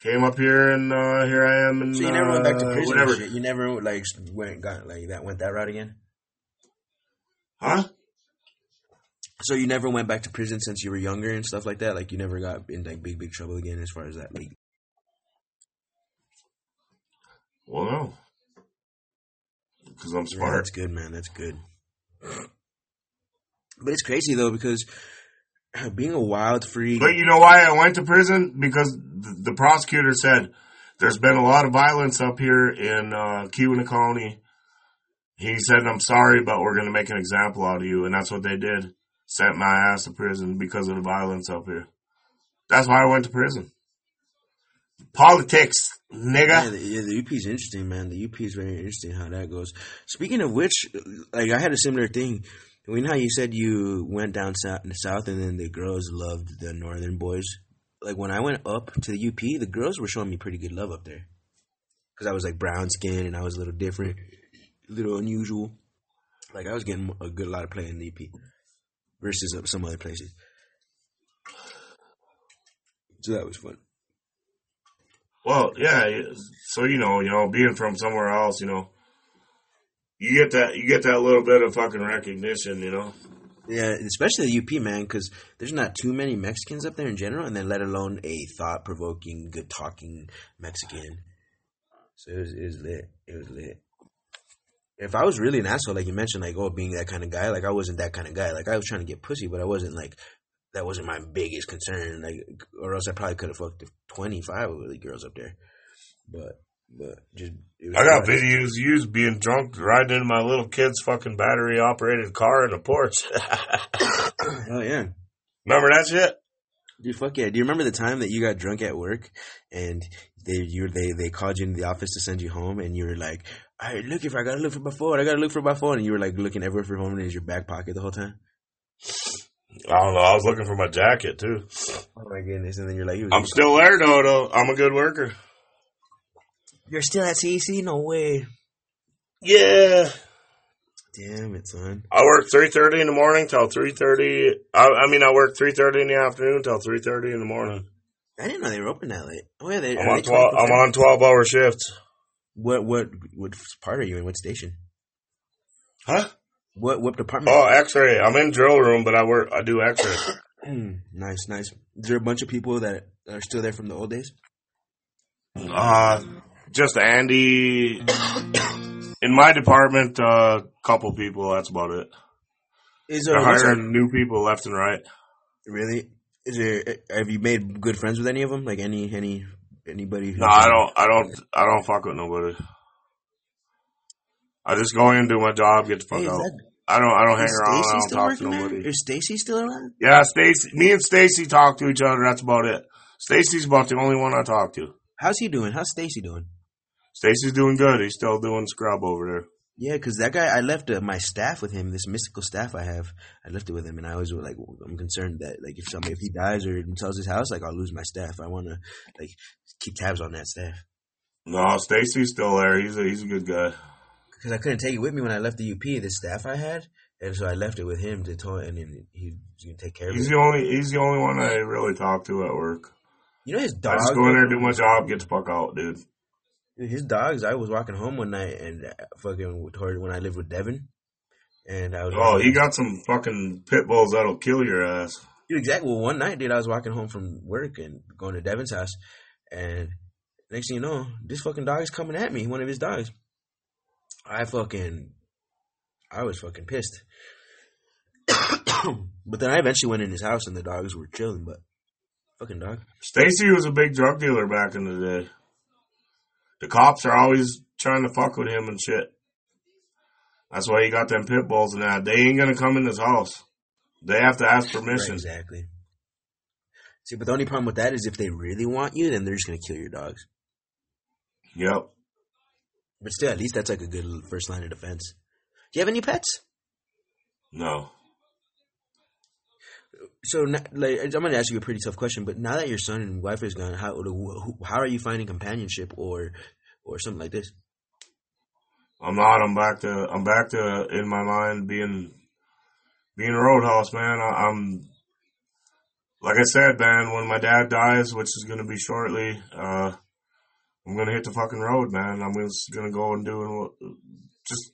Came up here and, uh, here I am and, So you never went back to uh, prison. Whatever. shit? You never like went got like that went that route again. Huh? So you never went back to prison since you were younger and stuff like that. Like you never got in like big big trouble again as far as that. Like Well, no. Because I'm Yeah, smart. that's good, man. That's good. But it's crazy though because being a wild free. But you know why I went to prison? Because the, the prosecutor said there's been a lot of violence up here in uh, Keweenaw County. He said, I'm sorry, but we're going to make an example out of you. And that's what they did. Sent my ass to prison because of the violence up here. That's why I went to prison. Politics, Yeah, nigga. the, yeah, the UP is interesting, man. The UP is very interesting how that goes. Speaking of which, like I had a similar thing. You know how you said you went down south, south and then the girls loved the northern boys. Like when I went up to the UP, the girls were showing me pretty good love up there because I was like brown skin and I was a little different, a little unusual. Like I was getting a good lot of play in the UP versus uh, some other places. So that was fun. Well, yeah. So, you know, you know, being from somewhere else, you know, you get that, you get that little bit of fucking recognition, you know. Yeah, especially the UP, man, because there's not too many Mexicans up there in general, and then let alone a thought provoking, good talking Mexican. So it was, it was lit. It was lit. If I was really an asshole, like you mentioned, like, oh, being that kind of guy, like, I wasn't that kind of guy. Like, I was trying to get pussy, but I wasn't, like, that wasn't my biggest concern. Like, or else I probably could have fucked 25 of the girls up there. But, but just. It was I got videos of you being drunk, riding in my little kid's fucking battery operated car in the porch. Oh, yeah. Remember that shit? Dude, fuck yeah! Do you remember the time that you got drunk at work and they you they they called you into the office to send you home and you were like, "All right, look if I gotta look for my phone, I gotta look for my phone," and you were like looking everywhere for your phone and it was your back pocket the whole time. I don't know. I was looking for my jacket too. Oh my goodness! And then you're like, I'm still there though. Though I'm a good worker. "You're still at CEC? No way!" Yeah. Damn it, son. I work three thirty in the morning till three thirty. I, I mean, I work three thirty in the afternoon till three thirty in the morning. I didn't know they were open that late. Oh yeah, they. I'm on they twelve. 24/7? I'm on twelve hour shifts. What what what part are you in? What station? Huh? What what department? Oh, X-ray. I'm in drill room, but I work. I do X-ray. Mm, nice, nice. Is there a bunch of people that are still there from the old days? Uh, just Andy. In my department, a uh, couple people. That's about it. Is They're there what's hiring new people left and right. really? Is there? Have you made good friends with any of them? Like any any anybody? who's- No, I don't. I don't. I don't fuck with nobody. I just go in, do my job, get the fuck Hey, out. that, I don't. I don't hang around. I don't talk to working there? nobody. Is Stacy still around? Yeah, Stacy. Me and Stacy talk to each other. That's about it. Stacy's about the only one I talk to. How's he doing? How's Stacy doing? Stacy's doing good. He's still doing scrub over there. Yeah, because that guy, I left uh, my staff with him. This mystical staff I have, I left it with him, and I was like, I'm concerned that like if somebody if he dies or sells his house, like I'll lose my staff. I want to like keep tabs on that staff No, Stacy's still there. He's a he's a good guy. because I couldn't take it with me when I left the UP. The staff I had, and so I left it with him to toy, and then he gonna take care of He's it. the only he's the only one I really talk to at work. You know his I dogs. just go in there, do my job, get the fuck out, dude. His dogs. I was walking home one night and uh, fucking toward when I lived with Devin, and I was. Oh, he got some fucking pit bulls that'll kill your ass. Exactly. Well, one night, dude, I was walking home from work and going to Devin's house, and next thing you know, this fucking dog is coming at me. One of his dogs. I fucking, I was fucking pissed. but then I eventually went in his house and the dogs were chilling. But fucking dog. Stacy was a big drug dealer back in the day. The cops are always trying to fuck with him and shit. That's why he got them pit bulls and that. They ain't gonna come in his house. They have to ask Right, permission. exactly. See, but the only problem with that is if they really want you, then they're just gonna kill your dogs. Yep. But still, at least that's like a good first line of defense. Do you have any pets? No. So, like, I'm going to ask you a pretty tough question, but now that your son and wife is gone, how how are you finding companionship or or something like this? I'm not. I'm back to. I'm back to in my mind being being a roadhouse man. I, I'm like I said, man. When my dad dies, which is going to be shortly, uh, I'm going to hit the fucking road, man. I'm just going to go and do and just.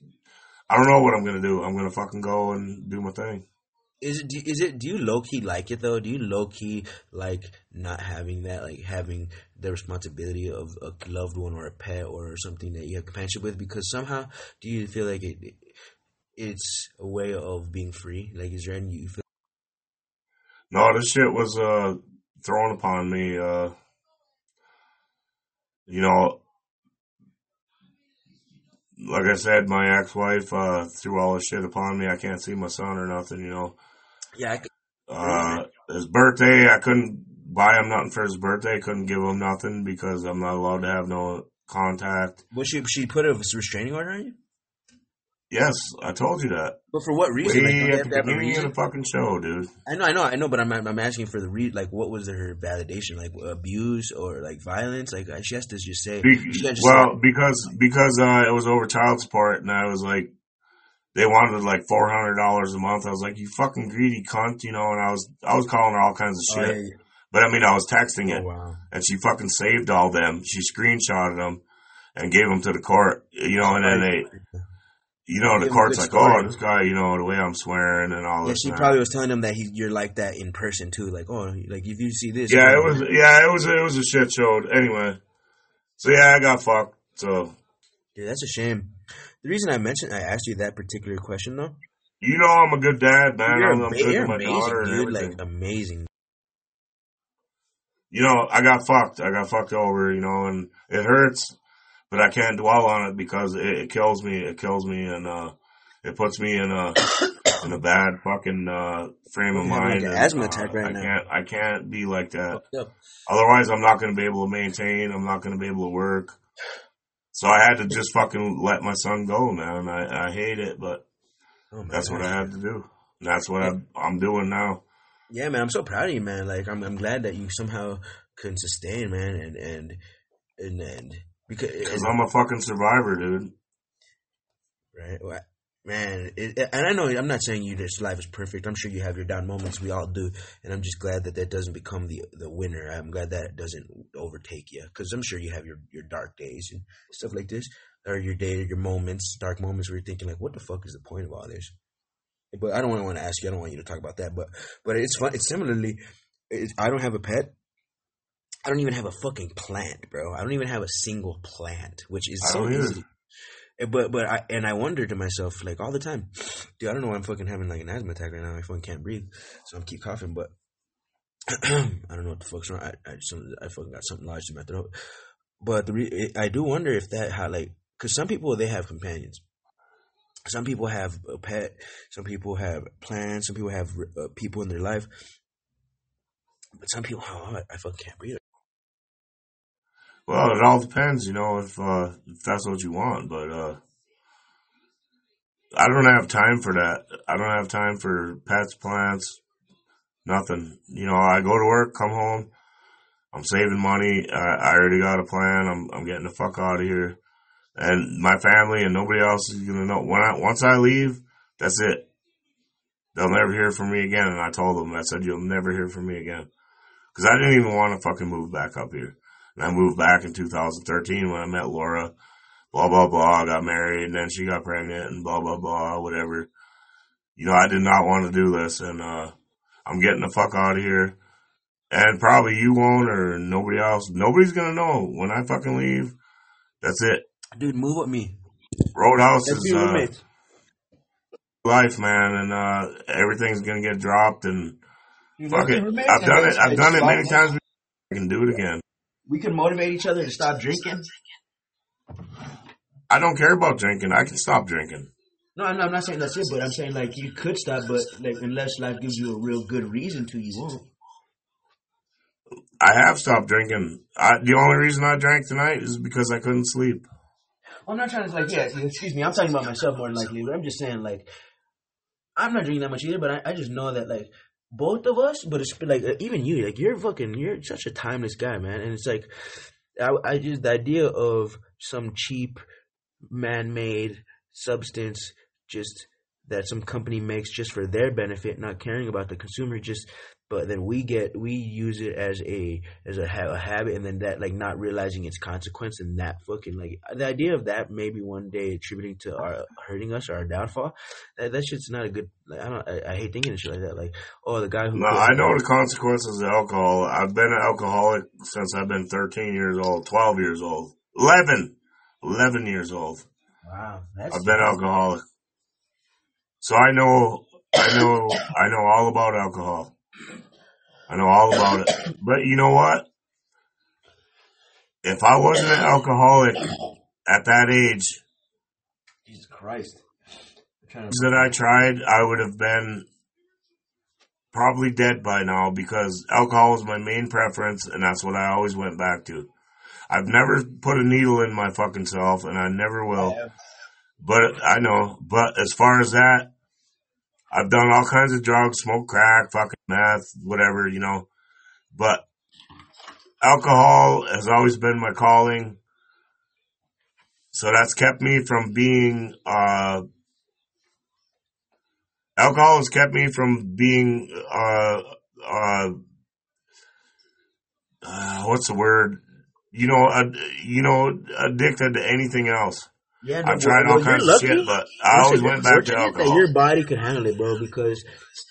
I don't know what I'm going to do. I'm going to fucking go and do my thing. Is it do, it do you low key like it though? Do you low key like not having that, like having the responsibility of a loved one or a pet or something that you have companionship with? Because somehow, do you feel like it? It's a way of being free. Like, is there any you feel? No, this shit was uh, thrown upon me. Uh, you know, like I said, my ex-wife uh, threw all this shit upon me. I can't see my son or nothing. You know, Yeah, uh, his birthday, I couldn't buy him nothing for his birthday. Couldn't give him nothing because I'm not allowed to have no contact. well, she she put a restraining order on you. Yes, I told you that. But for what reason? Like, Way don't at the to have a beginning of the fucking show, dude. I know, I know, I know, but I'm I'm asking for the re like what was her validation like abuse or like violence like she has to just say Be- just well, because because uh, it was over child support, and I was like, they wanted like four hundred dollars a month. I was like, you fucking greedy cunt, you know. And I was I was calling her all kinds of shit, oh, yeah, but I mean, I was texting it, oh wow and she fucking saved all them. She screenshotted them and gave them to the court, you know. And then they, you know, the court's like, story. oh, this guy, you know, the way I'm swearing and all yeah this. she probably was telling him that he you're like that in person too like oh like if you see this Yeah, it know, was. Yeah, it was. It was a shit show. Anyway, so yeah, I got fucked. So yeah that's a shame the reason I mentioned I asked you that particular question though you know, I'm a good dad, man. you're, I'm, I'm ama- good to my amazing daughter and dude everything. like amazing you know, I got fucked. I got fucked over, you know, and it hurts, but I can't dwell on it because it, it kills me. It kills me, and uh, it puts me in a in a bad fucking uh, frame of have, like, mind. an and, asthma uh, attack right I now. can't. I can't be like that. Otherwise, I'm not going to be able to maintain. I'm not going to be able to work. So I had to just fucking let my son go, man. I, I hate it, but oh that's what. I had to do. And that's what I'm, I'm doing now. yeah man I'm so proud of you man like I'm I'm glad that you somehow couldn't sustain man and and and and because Because I'm a fucking survivor, dude. right? Well, man, it, and I know I'm not saying you this life is perfect. I'm sure you have your down moments. We all do, and I'm just glad that that doesn't become the the winner. I'm glad that it doesn't overtake you because I'm sure you have your your dark days and stuff like this, or your day, your moments, dark moments where you're thinking like, what the fuck is the point of all this? But I don't want to ask you. I don't want you to talk about that. But but it's fun. It's similarly. I don't have a pet. I don't even have a fucking plant, bro. I don't even have a single plant, which is so either. easy. Eh, But but I and I wonder to myself like all the time, dude. I don't know why I'm fucking having like an asthma attack right now. I fucking can't breathe, so I'm keep coughing. But I don't know what the fuck's wrong. I I, some, I fucking got something lodged in my throat. But the re- I do wonder if that how like because some people they have companions. Some people have a pet. Some people have plans. Some people have uh, people in their life. But some people, oh, I, I fucking can't breathe. Well, it all depends, you know, if uh, if that's what you want. But uh, I don't have time for that. I don't have time for pets, plants, nothing. You know, I go to work, come home, I'm saving money. I, I already got a plan. I'm I'm getting the fuck out of here, and my family and nobody else is gonna know. When I once I leave, that's it. They'll never hear from me again. And I told them, I said, you'll never hear from me again. Cause I didn't even want to fucking move back up here. And I moved back in 2013 when I met Laura. Blah, blah, blah. I got married and then she got pregnant and blah, blah, blah, whatever. You know, I did not want to do this and, uh, I'm getting the fuck out of here. And probably you won't or nobody else. Nobody's gonna know when I fucking leave. That's it. Dude, move with me. Roadhouse Let's is, be uh, life, man. And, uh, everything's gonna get dropped and Dude, fuck it. I've done it. I've done it many times. I can do it again. We can motivate each other to stop drinking. I don't care about drinking. I can stop drinking. No, I'm not, I'm not saying that's it, but I'm saying like you could stop, but like unless life gives you a real good reason to, you won't. I have stopped drinking. I, the only reason I drank tonight is because I couldn't sleep. I'm not trying to like, yeah, excuse me, I'm talking about myself more than likely, but I'm just saying like, I'm not drinking that much either, but I, I just know that like both of us, but it's like uh, even you, like you're fucking, you're such a timeless guy, man, and it's like, I, I just the idea of some cheap, man-made substance just that some company makes just for their benefit, not caring about the consumer, just but then we get we use it as a as a, ha- a habit, and then that like not realizing its consequence, and that fucking like the idea of that maybe one day attributing to our hurting us or our downfall, that, that shit's not a good. Like, I don't. I, I hate thinking of shit like that. Like, oh, the guy who No, I know the consequences of alcohol. I've been an alcoholic since I've been 13 years old, 12 years old, 11, 11 years old. Wow, that's I've been alcoholic. So I know, I know, I know all about alcohol. I know all about it. But you know what? If I wasn't an alcoholic at that age Jesus Christ. That I tried, I would have been probably dead by now because alcohol was my main preference and that's what I always went back to. I've never put a needle in my fucking self and I never will. But I know, but as far as that, I've done all kinds of drugs, smoke crack, fucking meth, whatever, you know. But alcohol has always been my calling. So that's kept me from being, uh, alcohol has kept me from being, uh, uh, uh what's the word? You know, you know, addicted to anything else. Yeah, I've tried all kinds of lucky. shit, but I always went back to fortunate That alcohol. your body could handle it, bro. Because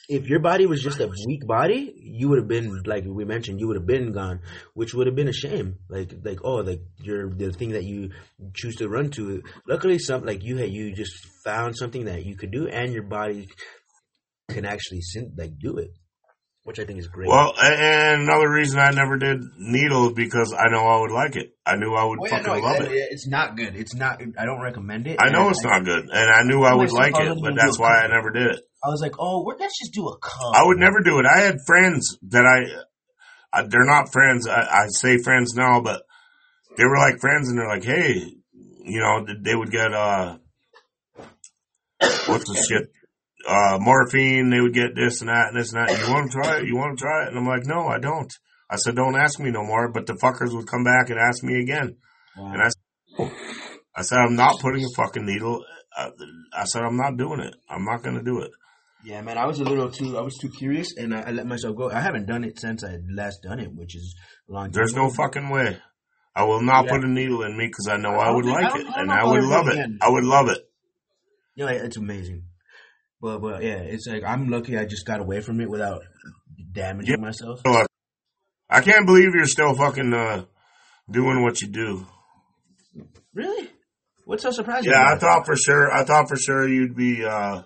if your body was just a weak body, you would have been like we mentioned, you would have been gone, which would have been a shame. Like like oh, like you're the thing that you choose to run to. Luckily, some like you had you just found something that you could do, and your body can actually sin- like do it, which I think is great. Well, and another reason I never did needle is because I know I would like it. I knew I would Oh, yeah, fucking no, love exactly. it. It's not good. It's not. I don't recommend it. I know And it's not good, and I knew I would like it, but that's do a why I never did it. I was like, oh, we're- let's just do a cup. I would never do it. I had friends that I, I they're not friends. I, I say friends now, but they were like friends, and they're like, hey, you know, they would get uh, what's the shit, uh, morphine. They would get this and that and this and that. You want to try it? You want to try it? And I'm like, no, I don't. I said, don't ask me no more. But the fuckers would come back and ask me again. And I, I said, I'm not putting a fucking needle I, I said I'm not doing it. I'm not gonna do it. Yeah, man, I was a little too, I was too curious, and I, I let myself go. I haven't done it since I had last done it, which is long time. There's no fucking way. I will not Yeah. put a needle in me because I know I I would think- like it, and I would love it. can. I would love it. Yeah, it's amazing. But but yeah, it's like I'm lucky I just got away from it without damaging myself. I can't believe you're still fucking uh, doing what you do. Really? What's so surprising? Yeah, I thought for sure. I thought for sure you'd be. uh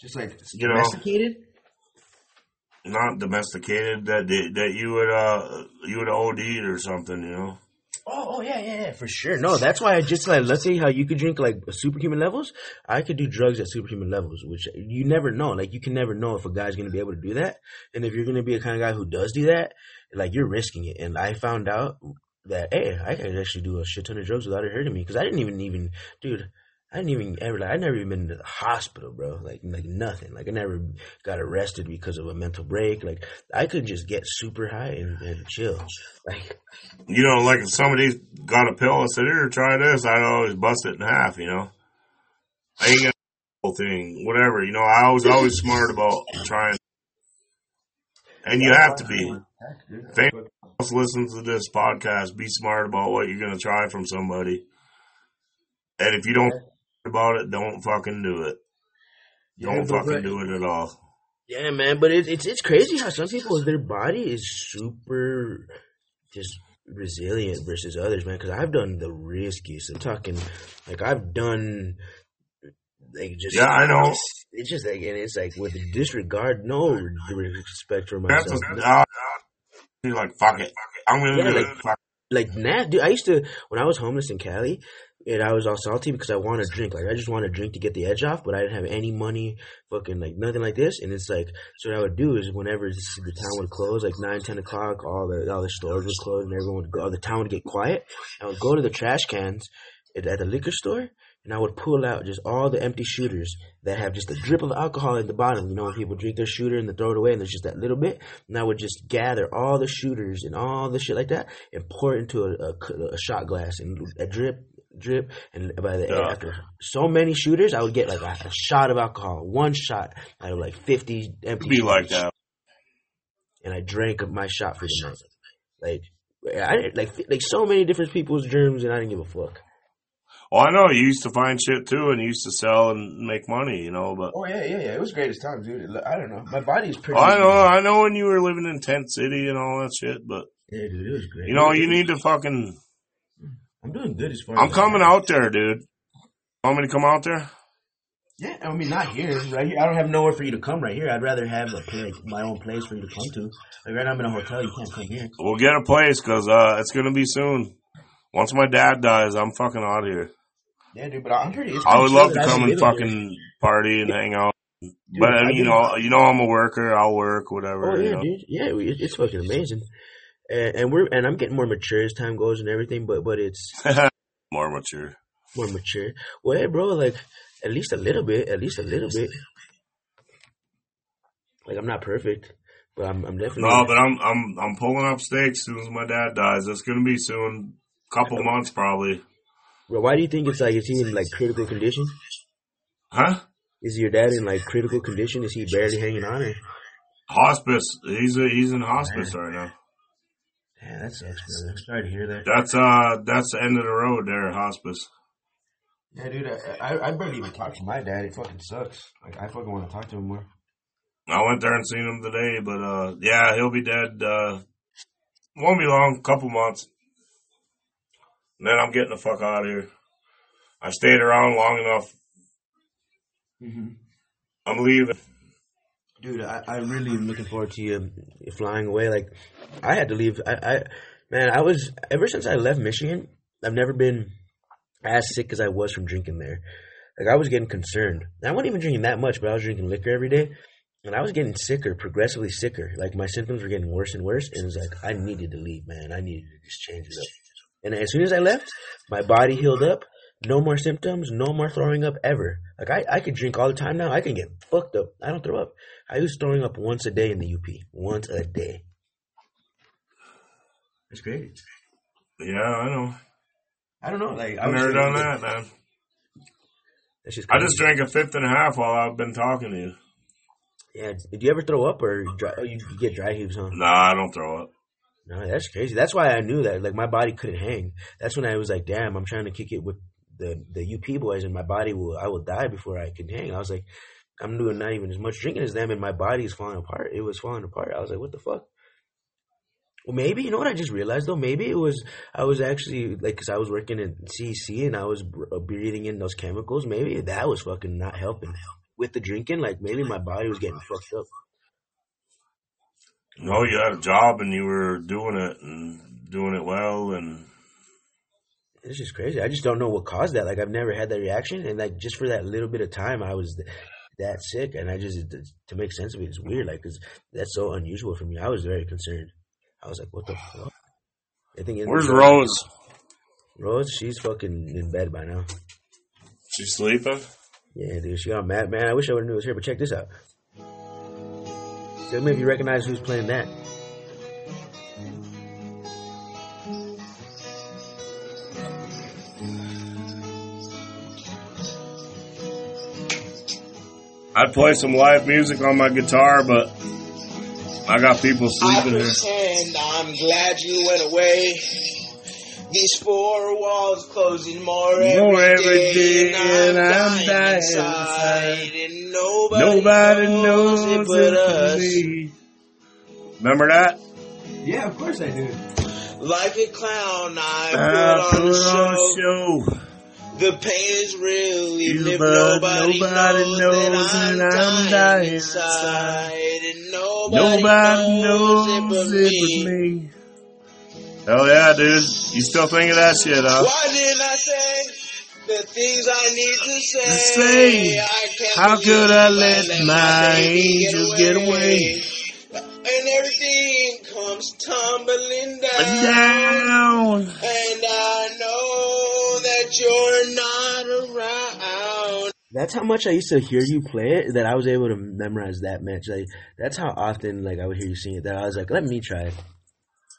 just like You know. domesticated. not domesticated that that you would uh you would OD'd or something, you know. Oh, oh yeah, yeah, yeah, for sure. No, that's why I just like let's say how you could drink like superhuman levels. I could do drugs at superhuman levels, which you never know. Like you can never know if a guy's gonna be able to do that, and if you're gonna be a kind of guy who does do that, like you're risking it. And I found out that hey, I can actually do a shit ton of drugs without it hurting me because I didn't even even dude. I didn't even ever like I never even been to the hospital, bro. Like like nothing. Like I never got arrested because of a mental break. Like I could just get super high and, and chill. Like You know, like if somebody got a pill and said, "Here, try this," I'd always bust it in half. You know, I ain't gonna whole thing, whatever. You know, I was always smart about trying, and you have to be. If listens to this podcast, be smart about what you're gonna try from somebody, and if you don't about it, don't fucking do it. Don't but fucking right- do it at all. Yeah, man, but it, it's it's crazy how some people their body is super just resilient versus others, man. Because I've done the riskiest. I'm talking like I've done like just Yeah, I know. It's just like and it's like with disregard, no respect for That's myself. a, uh, you're like, fuck it. I'm gonna Yeah, like- it. Like nah, dude. I used to when I was homeless in Cali, and I was all salty because I wanted to drink. Like I just wanted to drink to get the edge off, but I didn't have any money, fucking like nothing like this. And it's like so what I would do is whenever the town would close, like nine, ten o'clock, all the all the stores would close and everyone would go. The town would get quiet. I would go to the trash cans at, at the liquor store. And I would pull out just all the empty shooters that have just a drip of alcohol at the bottom. You know, when people drink their shooter and they throw it away and there's just that little bit. And I would just gather all the shooters and all the shit like that and pour it into a, a, a shot glass and a drip, drip. And by the Yeah. after so many shooters, I would get like a, a shot of alcohol, one shot out of like 50 empty be like that. And I drank my shot for the night. Like, I didn't, like, like so many different people's germs and I didn't give a fuck. Well, I know you used to find shit too, and you used to sell and make money, you know. But Oh yeah, yeah, yeah. It was great as time, dude. I don't know. My body's pretty. I know, I know when you were living in Tent City and all that shit. But Yeah, dude, it was great. you know, you need to fucking. I'm doing good as far. I'm as coming out there, dude. Want me to come out there? Yeah, I mean not here, right here. I don't have nowhere for you to come right here. I'd rather have a place, my own place for you to come to. Like right now, I'm in a hotel. You can't come here. We'll get a place because uh, it's gonna be soon. Once my dad dies, I'm fucking out of here. Yeah, dude. But I'm pretty. It's I would love to come and living here. fucking party and hang out. But I I've mean, you know, you know, I'm a worker. I'll work, whatever. Oh you yeah, know. dude. Yeah, it's fucking amazing. And, and we're and I'm getting more mature as time goes and everything. But but it's More mature. more mature. Well, hey, bro, like at least a little bit. At least a little bit. Like I'm not perfect, but I'm I'm definitely. No, but I'm I'm I'm pulling up stakes as soon as my dad dies. It's gonna be soon. Couple months probably. Bro, why do you think it's like is he in like critical condition? Huh? Is your dad in like critical condition? Is he barely hanging on? Or? Hospice. He's a, he's in hospice right now. Yeah, that sucks, brother. Sorry to hear that. That's uh that's the end of the road there, hospice. Yeah, dude, I, I, I barely even talk to my dad. It fucking sucks. Like, I fucking want to talk to him more. I went there and seen him today, but uh yeah, he'll be dead uh won't be long, couple months. And then I'm getting the fuck out of here. I stayed around long enough. Mm-hmm. I'm leaving. Dude, I, I really am looking forward to you flying away. Like, I had to leave. I, I, man, I was ever since I left Michigan. I've never been as sick as I was from drinking there. Like, I was getting concerned. I wasn't even drinking that much, but I was drinking liquor every day, and I was getting sicker, progressively sicker. Like, my symptoms were getting worse and worse, and it was like I needed to leave, man. I needed to just change it up. And as soon as I left, my body healed up. No more symptoms. No more throwing up ever. Like I, I could drink all the time now. I can get fucked up. I don't throw up. I was throwing up once a day in the UP. Once a day. That's great. Yeah, I know. I don't know. Like I I've was never done that, man. That's just I just drank a fifth and a half while I've been talking to you. Yeah. Did you ever throw up or dry, oh, you you get dry heaves, huh? Nah, I don't throw up. No, that's crazy. That's why I knew that. Like my body couldn't hang. That's when I was like, damn, I'm trying to kick it with the the UP boys, and my body will I will die before I can hang. I was like, I'm doing not even as much drinking as them, and my body is falling apart. It was falling apart. I was like, what the fuck? Well, maybe you know what I just realized though. Maybe it was I was actually like because I was working in CC and I was uh, breathing in those chemicals. Maybe that was fucking not helping with the drinking. Like maybe my body was getting fucked up. No, you had a job and you were doing it and doing it well, and It's just crazy. I just don't know what caused that. Like I've never had that reaction, and like just for that little bit of time, I was th- that sick, and I just to make sense of it, it is weird. Like, cause that's so unusual for me. I was very concerned. I was like, "What the fuck?" I think where's Rose? Rose, she's fucking in bed by now. She sleeping? Yeah, dude, she got mad. Man, I wish I would have knew it was here, but check this out. Tell me if you recognize who's playing that. I'd play some live music on my guitar, but I got people I sleeping here. pretend I'm glad you went away. These four walls closing more every More every day, day, and I'm, and I'm dying, dying inside, inside. and nobody, Nobody knows, knows it but us. me. Remember that? Yeah, of course I do. Like a clown, I I put on a put on a show. The pain is real, even if nobody, nobody knows, knows that I'm, I'm dying, dying inside, and nobody, Nobody knows, it but it me. but me. Hell yeah, dude. You still think of that shit, huh? Why didn't I say the things I need to say? say, I can't how could I let my baby angels get away? And everything comes tumbling down. Down. And I know you're not around. That's how much I used to hear you play it that I was able to memorize that match. Like that's how often like I would hear you sing it that I was like, let me try it.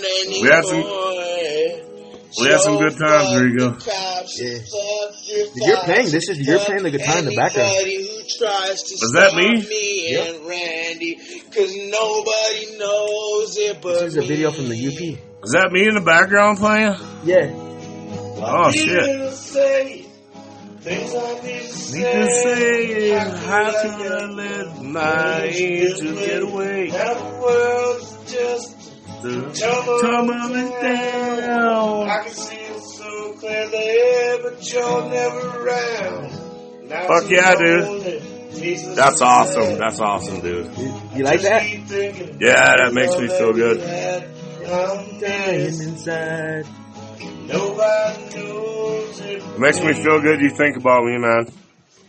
We had some- We had some good times, Rico. Yeah. You're playing- this is- you're playing the guitar in the background. Was that me? me and Randy, cause nobody knows it but This is a video from the UP. Is that me in the background playing? Yeah. Oh shit. Say, things I need to Need say. to say how could I let my angels get away? Now the world's just Tumbling down. I can see it so clearly, but you're never around. Now Fuck yeah, dude. Jesus That's awesome. That's awesome, dude. You like that? Yeah, that makes me feel good. I'm dying. inside. Nobody knows it. It makes me feel good you think about me, man.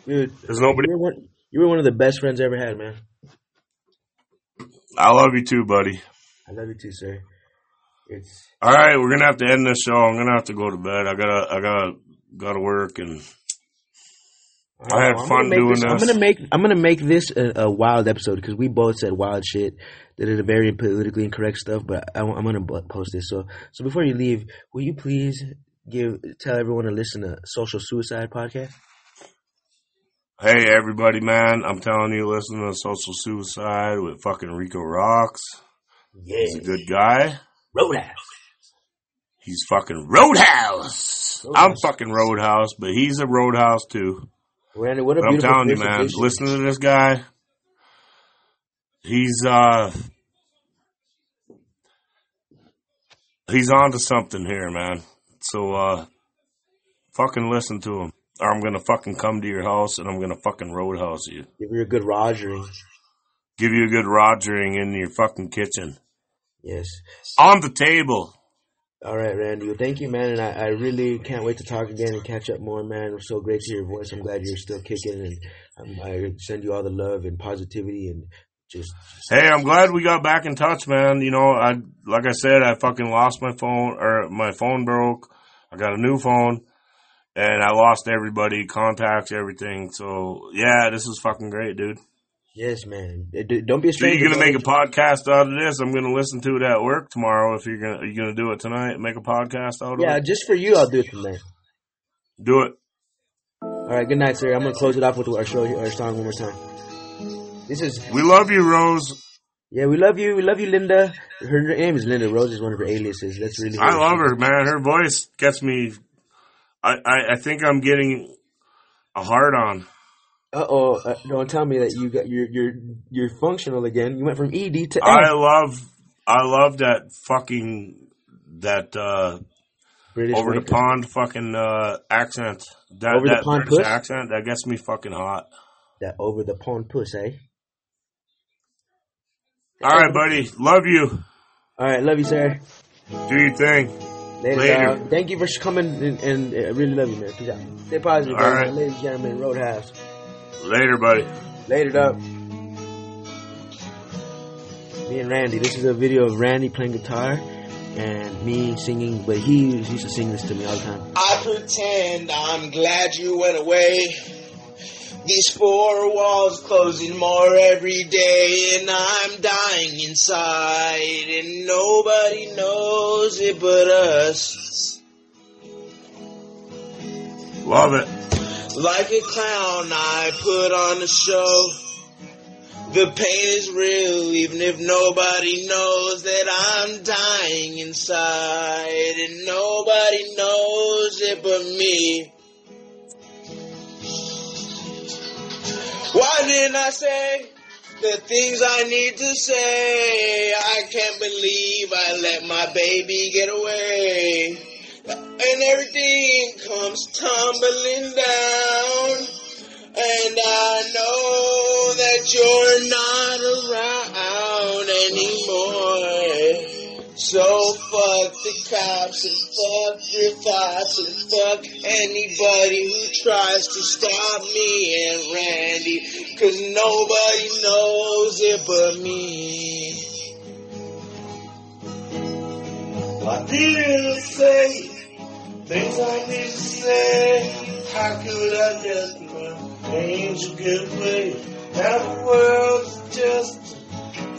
Dude, There's nobody. you were one you were one of the best friends I ever had, man. I love you too, buddy. I love you too, sir. It's All right, we're gonna have to end this show. I'm gonna have to go to bed. I gotta, I gotta, gotta work and I had I'm fun doing this, I'm gonna make I'm gonna make this a, a wild episode because we both said wild shit. That is very politically incorrect stuff, but I, am gonna post this. So so before you leave, will you please give tell everyone to listen to Social Suicide Podcast? Hey, everybody, man! I'm telling you, listen to Social Suicide with fucking Rico Roxx. Yeah, He's a good guy. Roadhouse. He's fucking Roadhouse. I'm fucking Roadhouse, but he's a Roadhouse too. Randy, what a But I'm telling you, man, listen to this guy. He's uh he's on to something here, man. So uh fucking listen to him. Or I'm gonna fucking come to your house and I'm gonna fucking roadhouse you. Give you a good rogering. Give you a good rogering in your fucking kitchen. Yes. On the table. All right, Randy. Well, thank you, man, and I, I really can't wait to talk again and catch up more, man. It's so great to hear your voice. I'm glad you're still kicking, and um, I send you all the love and positivity, and just Hey, I'm glad we got back in touch, man. You know, I like I said, I fucking lost my phone or my phone broke. I got a new phone and I lost everybody, contacts, everything. So yeah, this is fucking great, dude. Yes, man. Don't be a So stranger. you're gonna make a podcast out of this? I'm gonna listen to it at work tomorrow. If you're gonna, are you gonna do it tonight? Make a podcast out of Yeah, it. Yeah, just for you, I'll do it tonight. Do it. All right, good night, sir. I'm gonna close it off with our show, our song one more time. This is We love you, Rose. yeah, we love you, we love you, Linda. Her name is Linda Rose. Is one of her aliases. That's really. I love her, man. Her voice gets me. I, I, I think I'm getting a hard on. Uh oh! Uh, don't tell me that you got you're you're you're functional again. You went from ED to. I love, I love that fucking that uh British over the pond fucking uh accent. That Over the pond British puss? accent that gets me fucking hot. That over the pond puss, eh? All right, buddy. Love you. All right, love you, sir. Do your thing. Later. Later. Thank you for coming, and, and uh, I really love you, man. Peace out. Stay positive, All right. ladies and gentlemen. Roadhouse. Later, buddy. Later, up. Me and Randy. This is a video of Randy playing guitar and me singing, but he used to sing this to me all the time. I pretend I'm glad you went away. These four walls closing more every day, and I'm dying inside, and nobody knows it but us. Love it. Like a clown, I put on a show. The pain is real, even if nobody knows that I'm dying inside, and nobody knows it but me. Why didn't I say the things I need to say? I can't believe I let my baby get away. And everything comes tumbling down. And I know that you're not around anymore. So fuck the cops and fuck your thoughts and fuck anybody who tries to stop me and Randy. Cause nobody knows it but me. I didn't say things I need to say. How could I just my angel get away? Now the world's just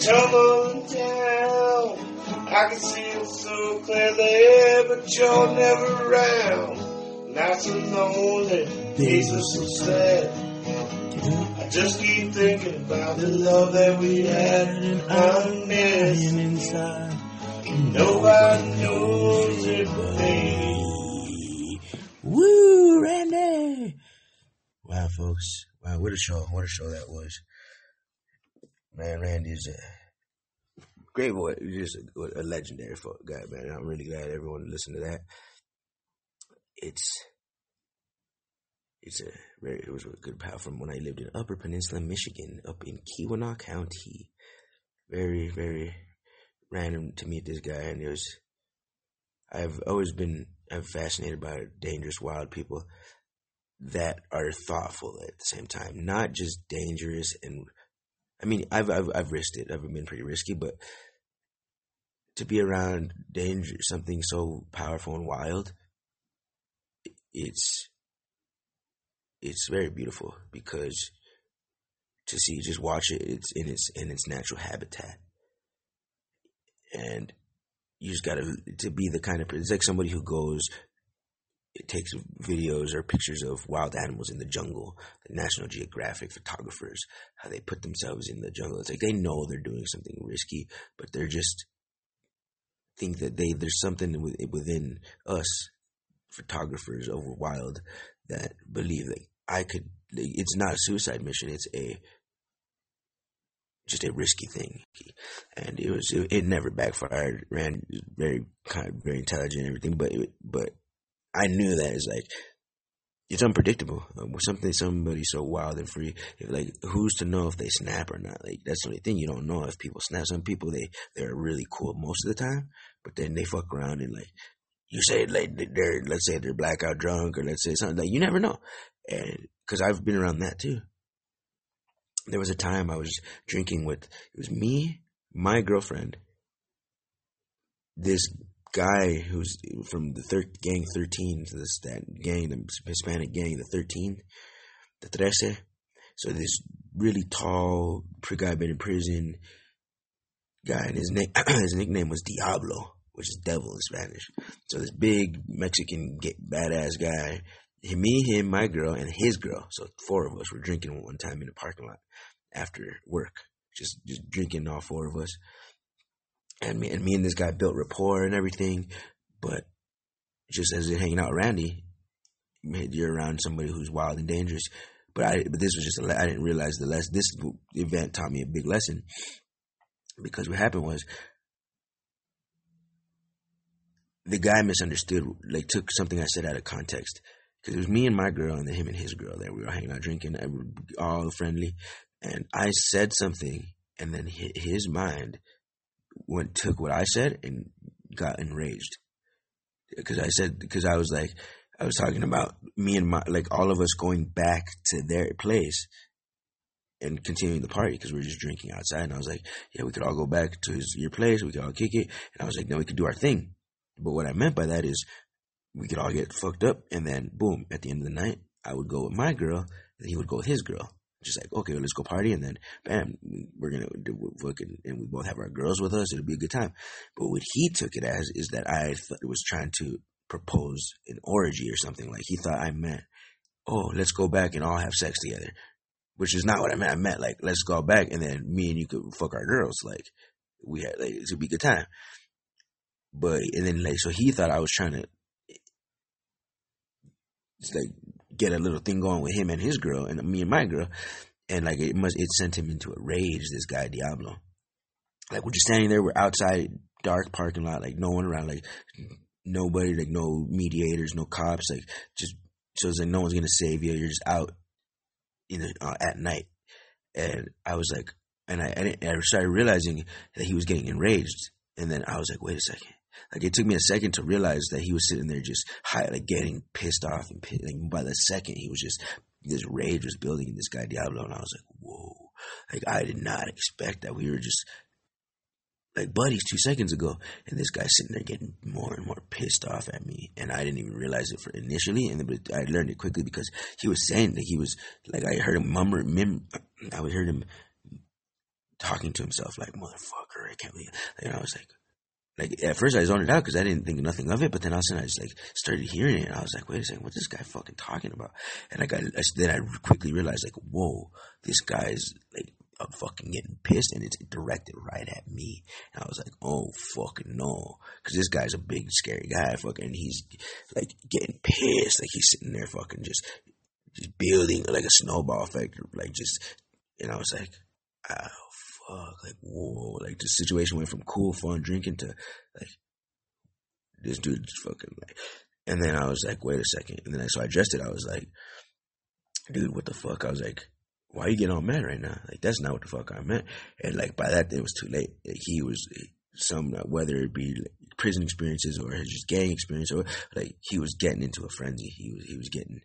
tumbling down. I can see it so clearly, but you're never around. Now so lonely, days are so sad. I just keep thinking about the love that we had, and I'm missing inside. Nobody knows it me. Woo, Randy! Wow, folks. Wow, what a show. What a show that was. Man, Randy is a great boy. He's just a, a legendary guy, man. I'm really glad everyone listened to that. It's it's a very it was a good pal from when I lived in Upper Peninsula, Michigan, up in Keweenaw County. Very, very random to meet this guy, and it was. I've always been I'm fascinated by dangerous, wild people that are thoughtful at the same time, not just dangerous and. I mean, I've I've I've risked it. I've been pretty risky, but to be around danger, something so powerful and wild, it's it's very beautiful because to see just watch it, it's in its in its natural habitat, and you just gotta to be the kind of it's like somebody who goes it takes videos or pictures of wild animals in the jungle the national geographic photographers how they put themselves in the jungle. It's like they know they're doing something risky but they're just think that they there's something within us photographers over wild that believe that i could it's not a suicide mission it's a just a risky thing, and it was it, it never backfired. Was very kind, of, very intelligent, and everything, but it, but I knew that it's like it's unpredictable. Um, with something somebody so wild and free, if, like who's to know if they snap or not? Like that's the only thing you don't know if people snap. Some people they they're really cool most of the time, but then they fuck around and like you say like they're let's say they're blackout drunk or let's say something like you never know, and because I've been around that too there was a time I was drinking with it was me, my girlfriend, this guy who's from the thir- gang thirteen, this that gang, the Hispanic gang, the thirteen, the trece. So this really tall pre guy been in prison guy, and his name his nickname was Diablo, which is devil in Spanish. So this big Mexican badass guy, me, him, my girl, and his girl. So four of us were drinking one time in the parking lot after work, just just drinking all four of us. And me and me and this guy built rapport and everything, but just as in hanging out Randy, you're around somebody who's wild and dangerous. But I, but this was just a, le- I didn't realize the lesson. This event taught me a big lesson because what happened was the guy misunderstood, like took something I said out of context. Because it was me and my girl, and then him and his girl there. We were hanging out drinking, all friendly. And I said something, and then his mind went took what I said and got enraged. Because I said, because I was like, I was talking about me and my, like all of us going back to their place and continuing the party because we were just drinking outside. And I was like, yeah, we could all go back to his, your place. We could all kick it. And I was like, no, we could do our thing. But what I meant by that is we could all get fucked up. And then boom, at the end of the night, I would go with my girl and he would go with his girl. Just like, okay, well, let's go party. And then bam, we're to do fucking, and we both have our girls with us. It'll be a good time. But what he took it as is that I was trying to propose an orgy or something. Like he thought I meant, oh, let's go back and all have sex together which is not what I meant. I meant like let's go back and then me and you could fuck our girls. Like we had like it would be a good time. But and then like so he thought I was trying to just like get a little thing going with him and his girl and me and my girl. And like it must it sent him into a rage, this guy Diablo. Like we're just standing there, we're outside, dark parking lot, like no one around, like nobody, like no mediators, no cops, like just so it's like no one's gonna save you. You're just out you know, uh, at night. And I was like, and I, I, I started realizing that he was getting enraged. And then I was like, wait a second. Like it took me a second to realize that he was sitting there just high, like getting pissed off and pissed. Like by the second he was just, this rage was building in this guy Diablo. And I was like, whoa. Like I did not expect that. We were just like buddies two seconds ago, and this guy's sitting there getting more and more pissed off at me, and I didn't even realize it for initially, and but I learned it quickly because he was saying that he was like I heard him mummer, mim, I would heard him talking to himself like motherfucker, I can't believe, and I was like. Like at first I zoned it out because I didn't think nothing of it, but then all of a sudden I just like started hearing it. And I was like, wait a second, what's this guy fucking talking about? And I got I, then I quickly realized like, whoa, this guy's like I'm fucking getting pissed and it's directed right at me. And I was like, oh fucking no. Cause this guy's a big scary guy fucking he's like getting pissed. Like he's sitting there fucking just, just building like a snowball effect. Like just, and I was like, oh fuck. Like whoa. Like the situation went from cool fun drinking to like, this dude fucking like, and then I was like, wait a second. And then I, so I addressed it. I was like, dude, what the fuck? I was like, why you getting all mad right now? Like that's not what the fuck I meant. And like by that, it was too late. He was some uh, whether it be like, prison experiences or his just gang experience or like he was getting into a frenzy. He was he was getting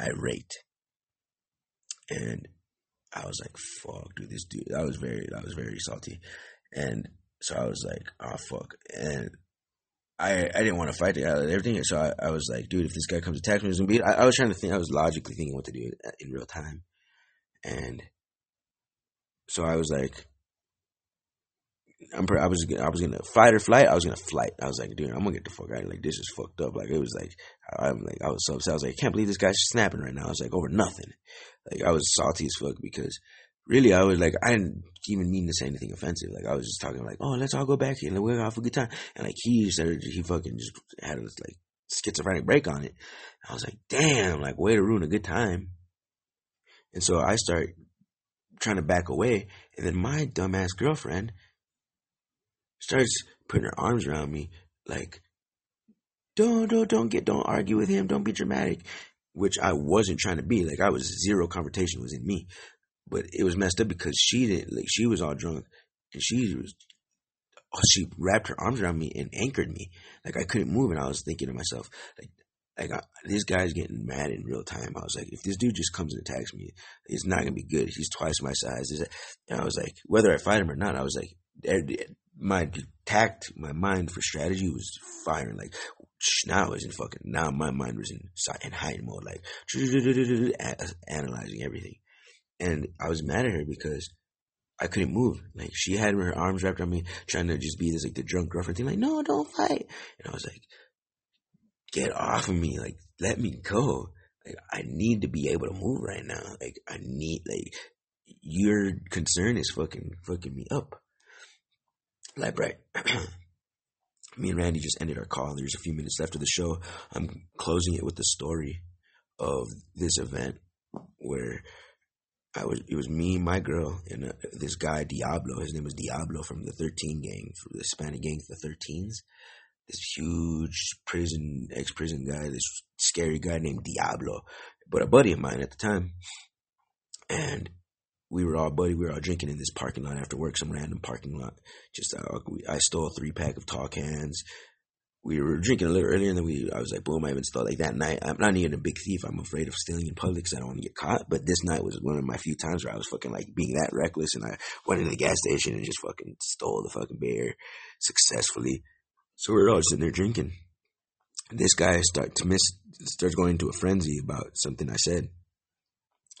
irate, and I was like, "Fuck, dude, this dude." I was very I was very salty, and so I was like, "Oh fuck," and. I, I didn't want to fight out of everything, so I, I was like, dude, if this guy comes attack me, it's gonna be. I, I was trying to think. I was logically thinking what to do in real time, and so I was like, I'm I was I was gonna fight or flight. I was gonna flight. I was like, dude, I'm gonna get the fuck out. Like this is fucked up. Like it was like I'm like I was so upset. I was like, I can't believe this guy's snapping right now. I was like over nothing. Like I was salty as fuck because really I was like I didn't even mean to say anything offensive. Like I was just talking like, oh, let's all go back here and we're gonna have a good time. And like he started, he fucking just had this like schizophrenic break on it. I was like, damn, like way to ruin a good time. And so I start trying to back away, and then my dumbass girlfriend starts putting her arms around me, like, don't, don't, don't get, don't argue with him, don't be dramatic, which I wasn't trying to be. Like, I was zero confrontation was in me, but it was messed up because she didn't, like, she was all drunk, and she was, oh, she wrapped her arms around me and anchored me, like I couldn't move, and I was thinking to myself, like, like I, this guy's getting mad in real time. I was like, if this dude just comes and attacks me, it's not gonna be good. He's twice my size. And I was like, whether I fight him or not, I was like, my tact, my mind for strategy was firing. Like now I was in fucking now my mind was in in high mode, like analyzing everything. And I was mad at her because I couldn't move. Like she had her arms wrapped around me, trying to just be this like the drunk girlfriend thing. Like, no, don't fight. And I was like, get off of me. Like, let me go. like I need to be able to move right now. Like I need like your concern is fucking fucking me up. Right. me and Randy just ended our call. There's a few minutes left of the show. I'm closing it with the story of this event where I was. It was me, my girl, and uh, this guy Diablo. His name was Diablo from the 13 gang, from the Hispanic gang, the 13s. This huge prison, ex-prison guy, this scary guy named Diablo, but a buddy of mine at the time, and we were all buddy. We were all drinking in this parking lot after work, some random parking lot. Just uh, we, I stole a three pack of tall cans. We were drinking a little earlier, and then we. I was like, boom! I even stole like that night. I'm not even a big thief. I'm afraid of stealing in public because I don't want to get caught. But this night was one of my few times where I was fucking like being that reckless, and I went into the gas station and just fucking stole the fucking beer successfully. So we were all sitting there drinking. This guy start to miss starts going into a frenzy about something I said.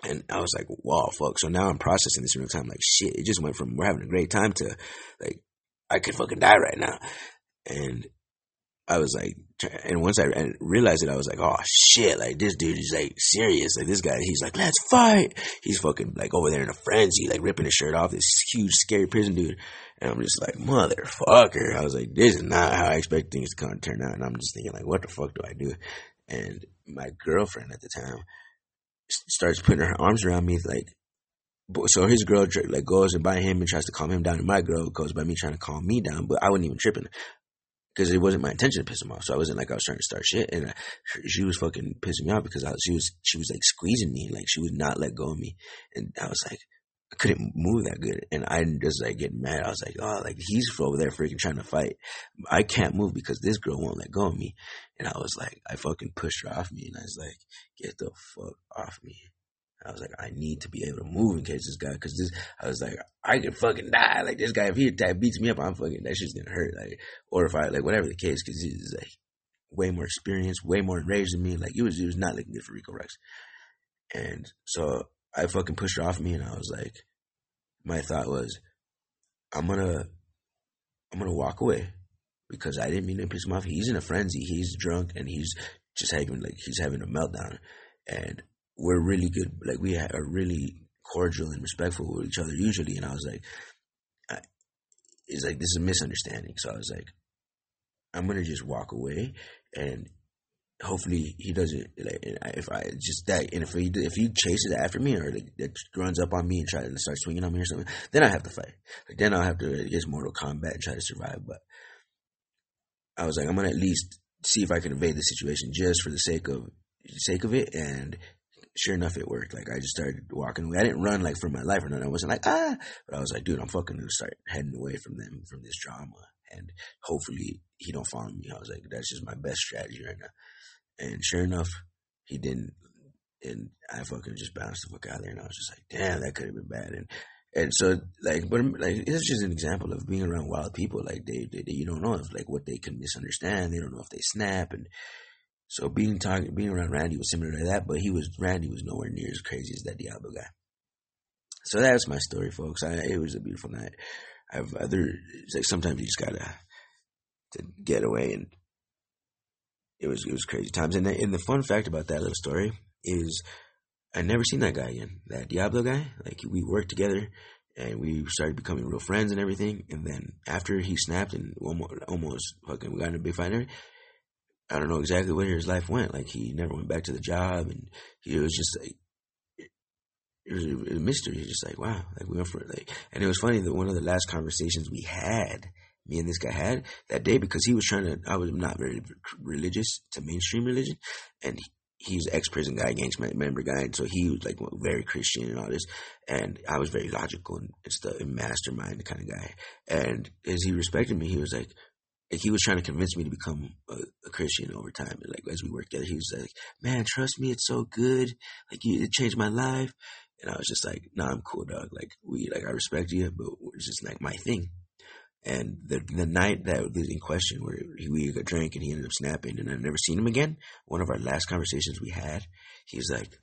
And I was like, wow, fuck. So now I'm processing this in real time. Like, shit, it just went from we're having a great time to like, I could fucking die right now. And I was like, and once I realized it, I was like, oh shit, like this dude is like serious. Like this guy, he's like, let's fight. He's fucking like over there in a frenzy, like ripping his shirt off. This huge, scary prison dude. And I'm just like, motherfucker. I was like, this is not how I expect things to kind of turn out. And I'm just thinking, like, what the fuck do I do? And my girlfriend at the time starts putting her arms around me, like, so his girl like goes and by him and tries to calm him down, and my girl goes by me trying to calm me down, but I wasn't even tripping because it wasn't my intention to piss him off. So I wasn't like I was trying to start shit, and I, she was fucking pissing me off because I, she was she was like squeezing me, like she would not let go of me, and I was like. I couldn't move that good, and I just like getting mad. I was like, "Oh, like he's over there freaking trying to fight. I can't move because this girl won't let go of me." And I was like, I fucking pushed her off me, and I was like, "Get the fuck off me!" I was like, I need to be able to move in case this guy, because this, I was like, I could fucking die. Like this guy, if he attack beats me up, I'm fucking that shit's gonna hurt. Like, or if I like whatever the case, because he's like way more experienced, way more enraged than me. Like it was, it was not looking good for Rico Roxx. And so I fucking pushed her off me, and I was like, my thought was, I'm gonna, I'm gonna walk away because I didn't mean to piss him off. He's in a frenzy. He's drunk and he's just having like he's having a meltdown, and we're really good. Like we are really cordial and respectful with each other usually. And I was like, I, it's like this is a misunderstanding. So I was like, I'm gonna just walk away and. Hopefully he doesn't like if I just that and if he if he chases after me or like, runs up on me and tries to start swinging on me or something, then I have to fight. Like, then I'll have to get Mortal Kombat and try to survive. But I was like, I'm gonna at least see if I can evade the situation just for the sake of sake of it. And sure enough, it worked. Like I just started walking away. I didn't run like for my life or nothing. I wasn't like ah, but I was like, dude, I'm fucking gonna start heading away from them from this drama, and hopefully he don't follow me. I was like, that's just my best strategy right now. And sure enough, he didn't. And I fucking just bounced the fuck out of there, and I was just like, damn, that could have been bad. And and so like, but like it's just an example of being around wild people. Like they, they, they you don't know if like what they can misunderstand. They don't know if they snap and. So being talking, being around Randy was similar to that, but he was Randy was nowhere near as crazy as that Diablo guy. So that's my story, folks. I, it was a beautiful night. I've other like sometimes you just gotta to get away, and it was it was crazy times. And the, and the fun fact about that little story is I never seen that guy again. That Diablo guy, like we worked together, and we started becoming real friends and everything. And then after he snapped and almost, almost fucking we got in a big fight, and I don't know exactly where his life went. Like he never went back to the job, and he was just like it was a mystery. Just like wow, like we went for it. Like, and it was funny that one of the last conversations we had, me and this guy had that day, because he was trying to. I was not very religious to mainstream religion, and he was ex prison guy, gang member guy, and so he was like very Christian and all this. And I was very logical and stuff, and mastermind kind of guy. And as he respected me, he was like, like he was trying to convince me to become a, a, Christian over time. And like as we worked together, he was like, "Man, trust me, it's so good. Like you, it changed my life." And I was just like, "Nah, I'm cool, dog. Like we, like I respect you, but it's just like my thing." And the the night that in question, where we got drink and he ended up snapping, and I've never seen him again. One of our last conversations we had, he's like,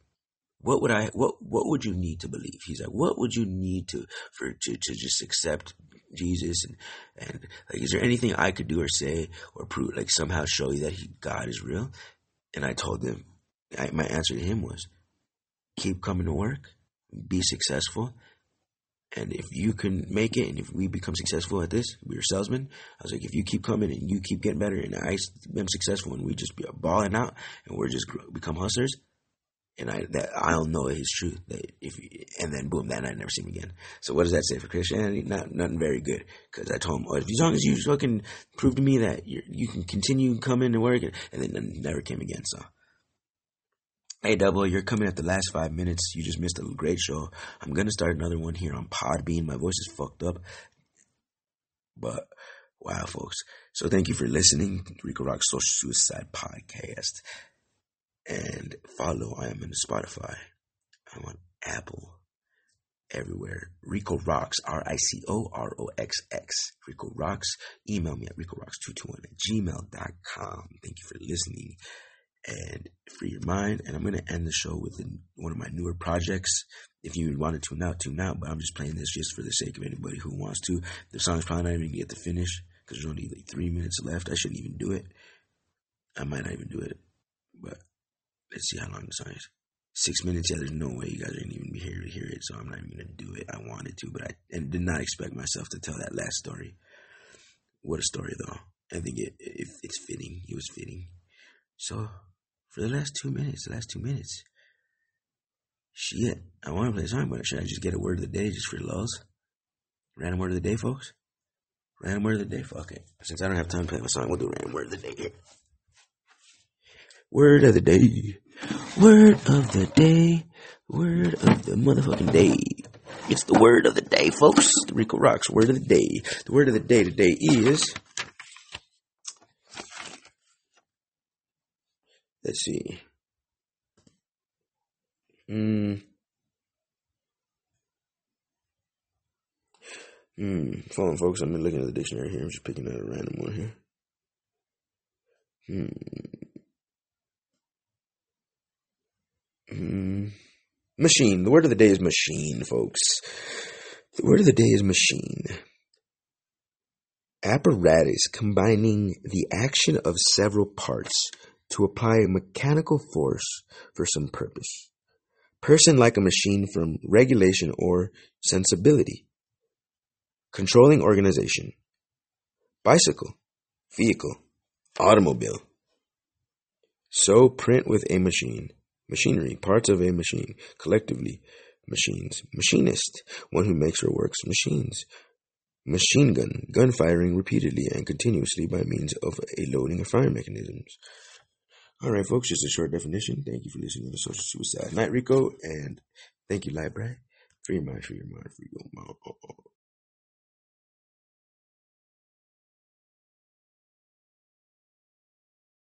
"What would I? What What would you need to believe?" He's like, "What would you need to for to to just accept Jesus and and like is there anything I could do or say or prove like somehow show you that he, God is real? And I told him I, my answer to him was, keep coming to work, be successful, and if you can make it, and if we become successful at this, we're salesmen. I was like, if you keep coming and you keep getting better, and I am successful, and we just be balling out, and we're just become hustlers, and I that I'll know it's true. That if and then boom, that night I never see him again. So what does that say for Christianity? Not nothing very good. Because I told him, oh, as long as you fucking prove to me that you can continue coming to work, and, and then never came again. So. Hey, Double, you're coming at the last five minutes. You just missed a great show. I'm going to start another one here on Podbean. My voice is fucked up. But, wow, folks. So thank you for listening Rico Rock Social Suicide Podcast. And follow, I am on Spotify. I'm on Apple. Everywhere. Rico Roxx, R-I-C-O-R-O-X-X. Rico Roxx. Email me at RicoRoxx221 at gmail.com. Thank you for listening and free your mind. And I'm going to end the show with one of my newer projects. If you want to tune out, tune out. But I'm just playing this just for the sake of anybody who wants to. The song's probably not even going to get to finish because there's only like three minutes left. I shouldn't even do it. I might not even do it. But let's see how long the song is. Six minutes. Yeah, there's no way you guys are going to even be here to hear it. So I'm not even going to do it. I wanted to, but I and did not expect myself to tell that last story. What a story, though. I think it, it it's fitting. It was fitting. So, for the last two minutes, the last two minutes, shit, I want to play a song, but should I just get a word of the day just for lulz? Random word of the day, folks? Random word of the day, fuck it. Since I don't have time to play my song, we'll do random word of the day here. Word of the day. Word of the day. Word of the motherfucking day. It's the word of the day, folks. The Rico Roxx word of the day. The word of the day today is. Let's see. Hmm. Hmm. Folks. I'm looking at the dictionary here. I'm just picking out a random one here. Hmm. Hmm. Machine. The word of the day is machine, folks. The word of the day is machine. Apparatus combining the action of several parts to apply mechanical force for some purpose. Person like a machine from regulation or sensibility. Controlling organization. Bicycle. Vehicle. Automobile. So print with a machine. Machinery. Parts of a machine. Collectively. Machines. Machinist. One who makes or works machines. Machine gun. Gun firing repeatedly and continuously by means of a loading or firing mechanisms. All right, folks, just a short definition. Thank you for listening to Social Suicide Night Rico, and thank you, Library. Free your mind, free your mind, free your mind.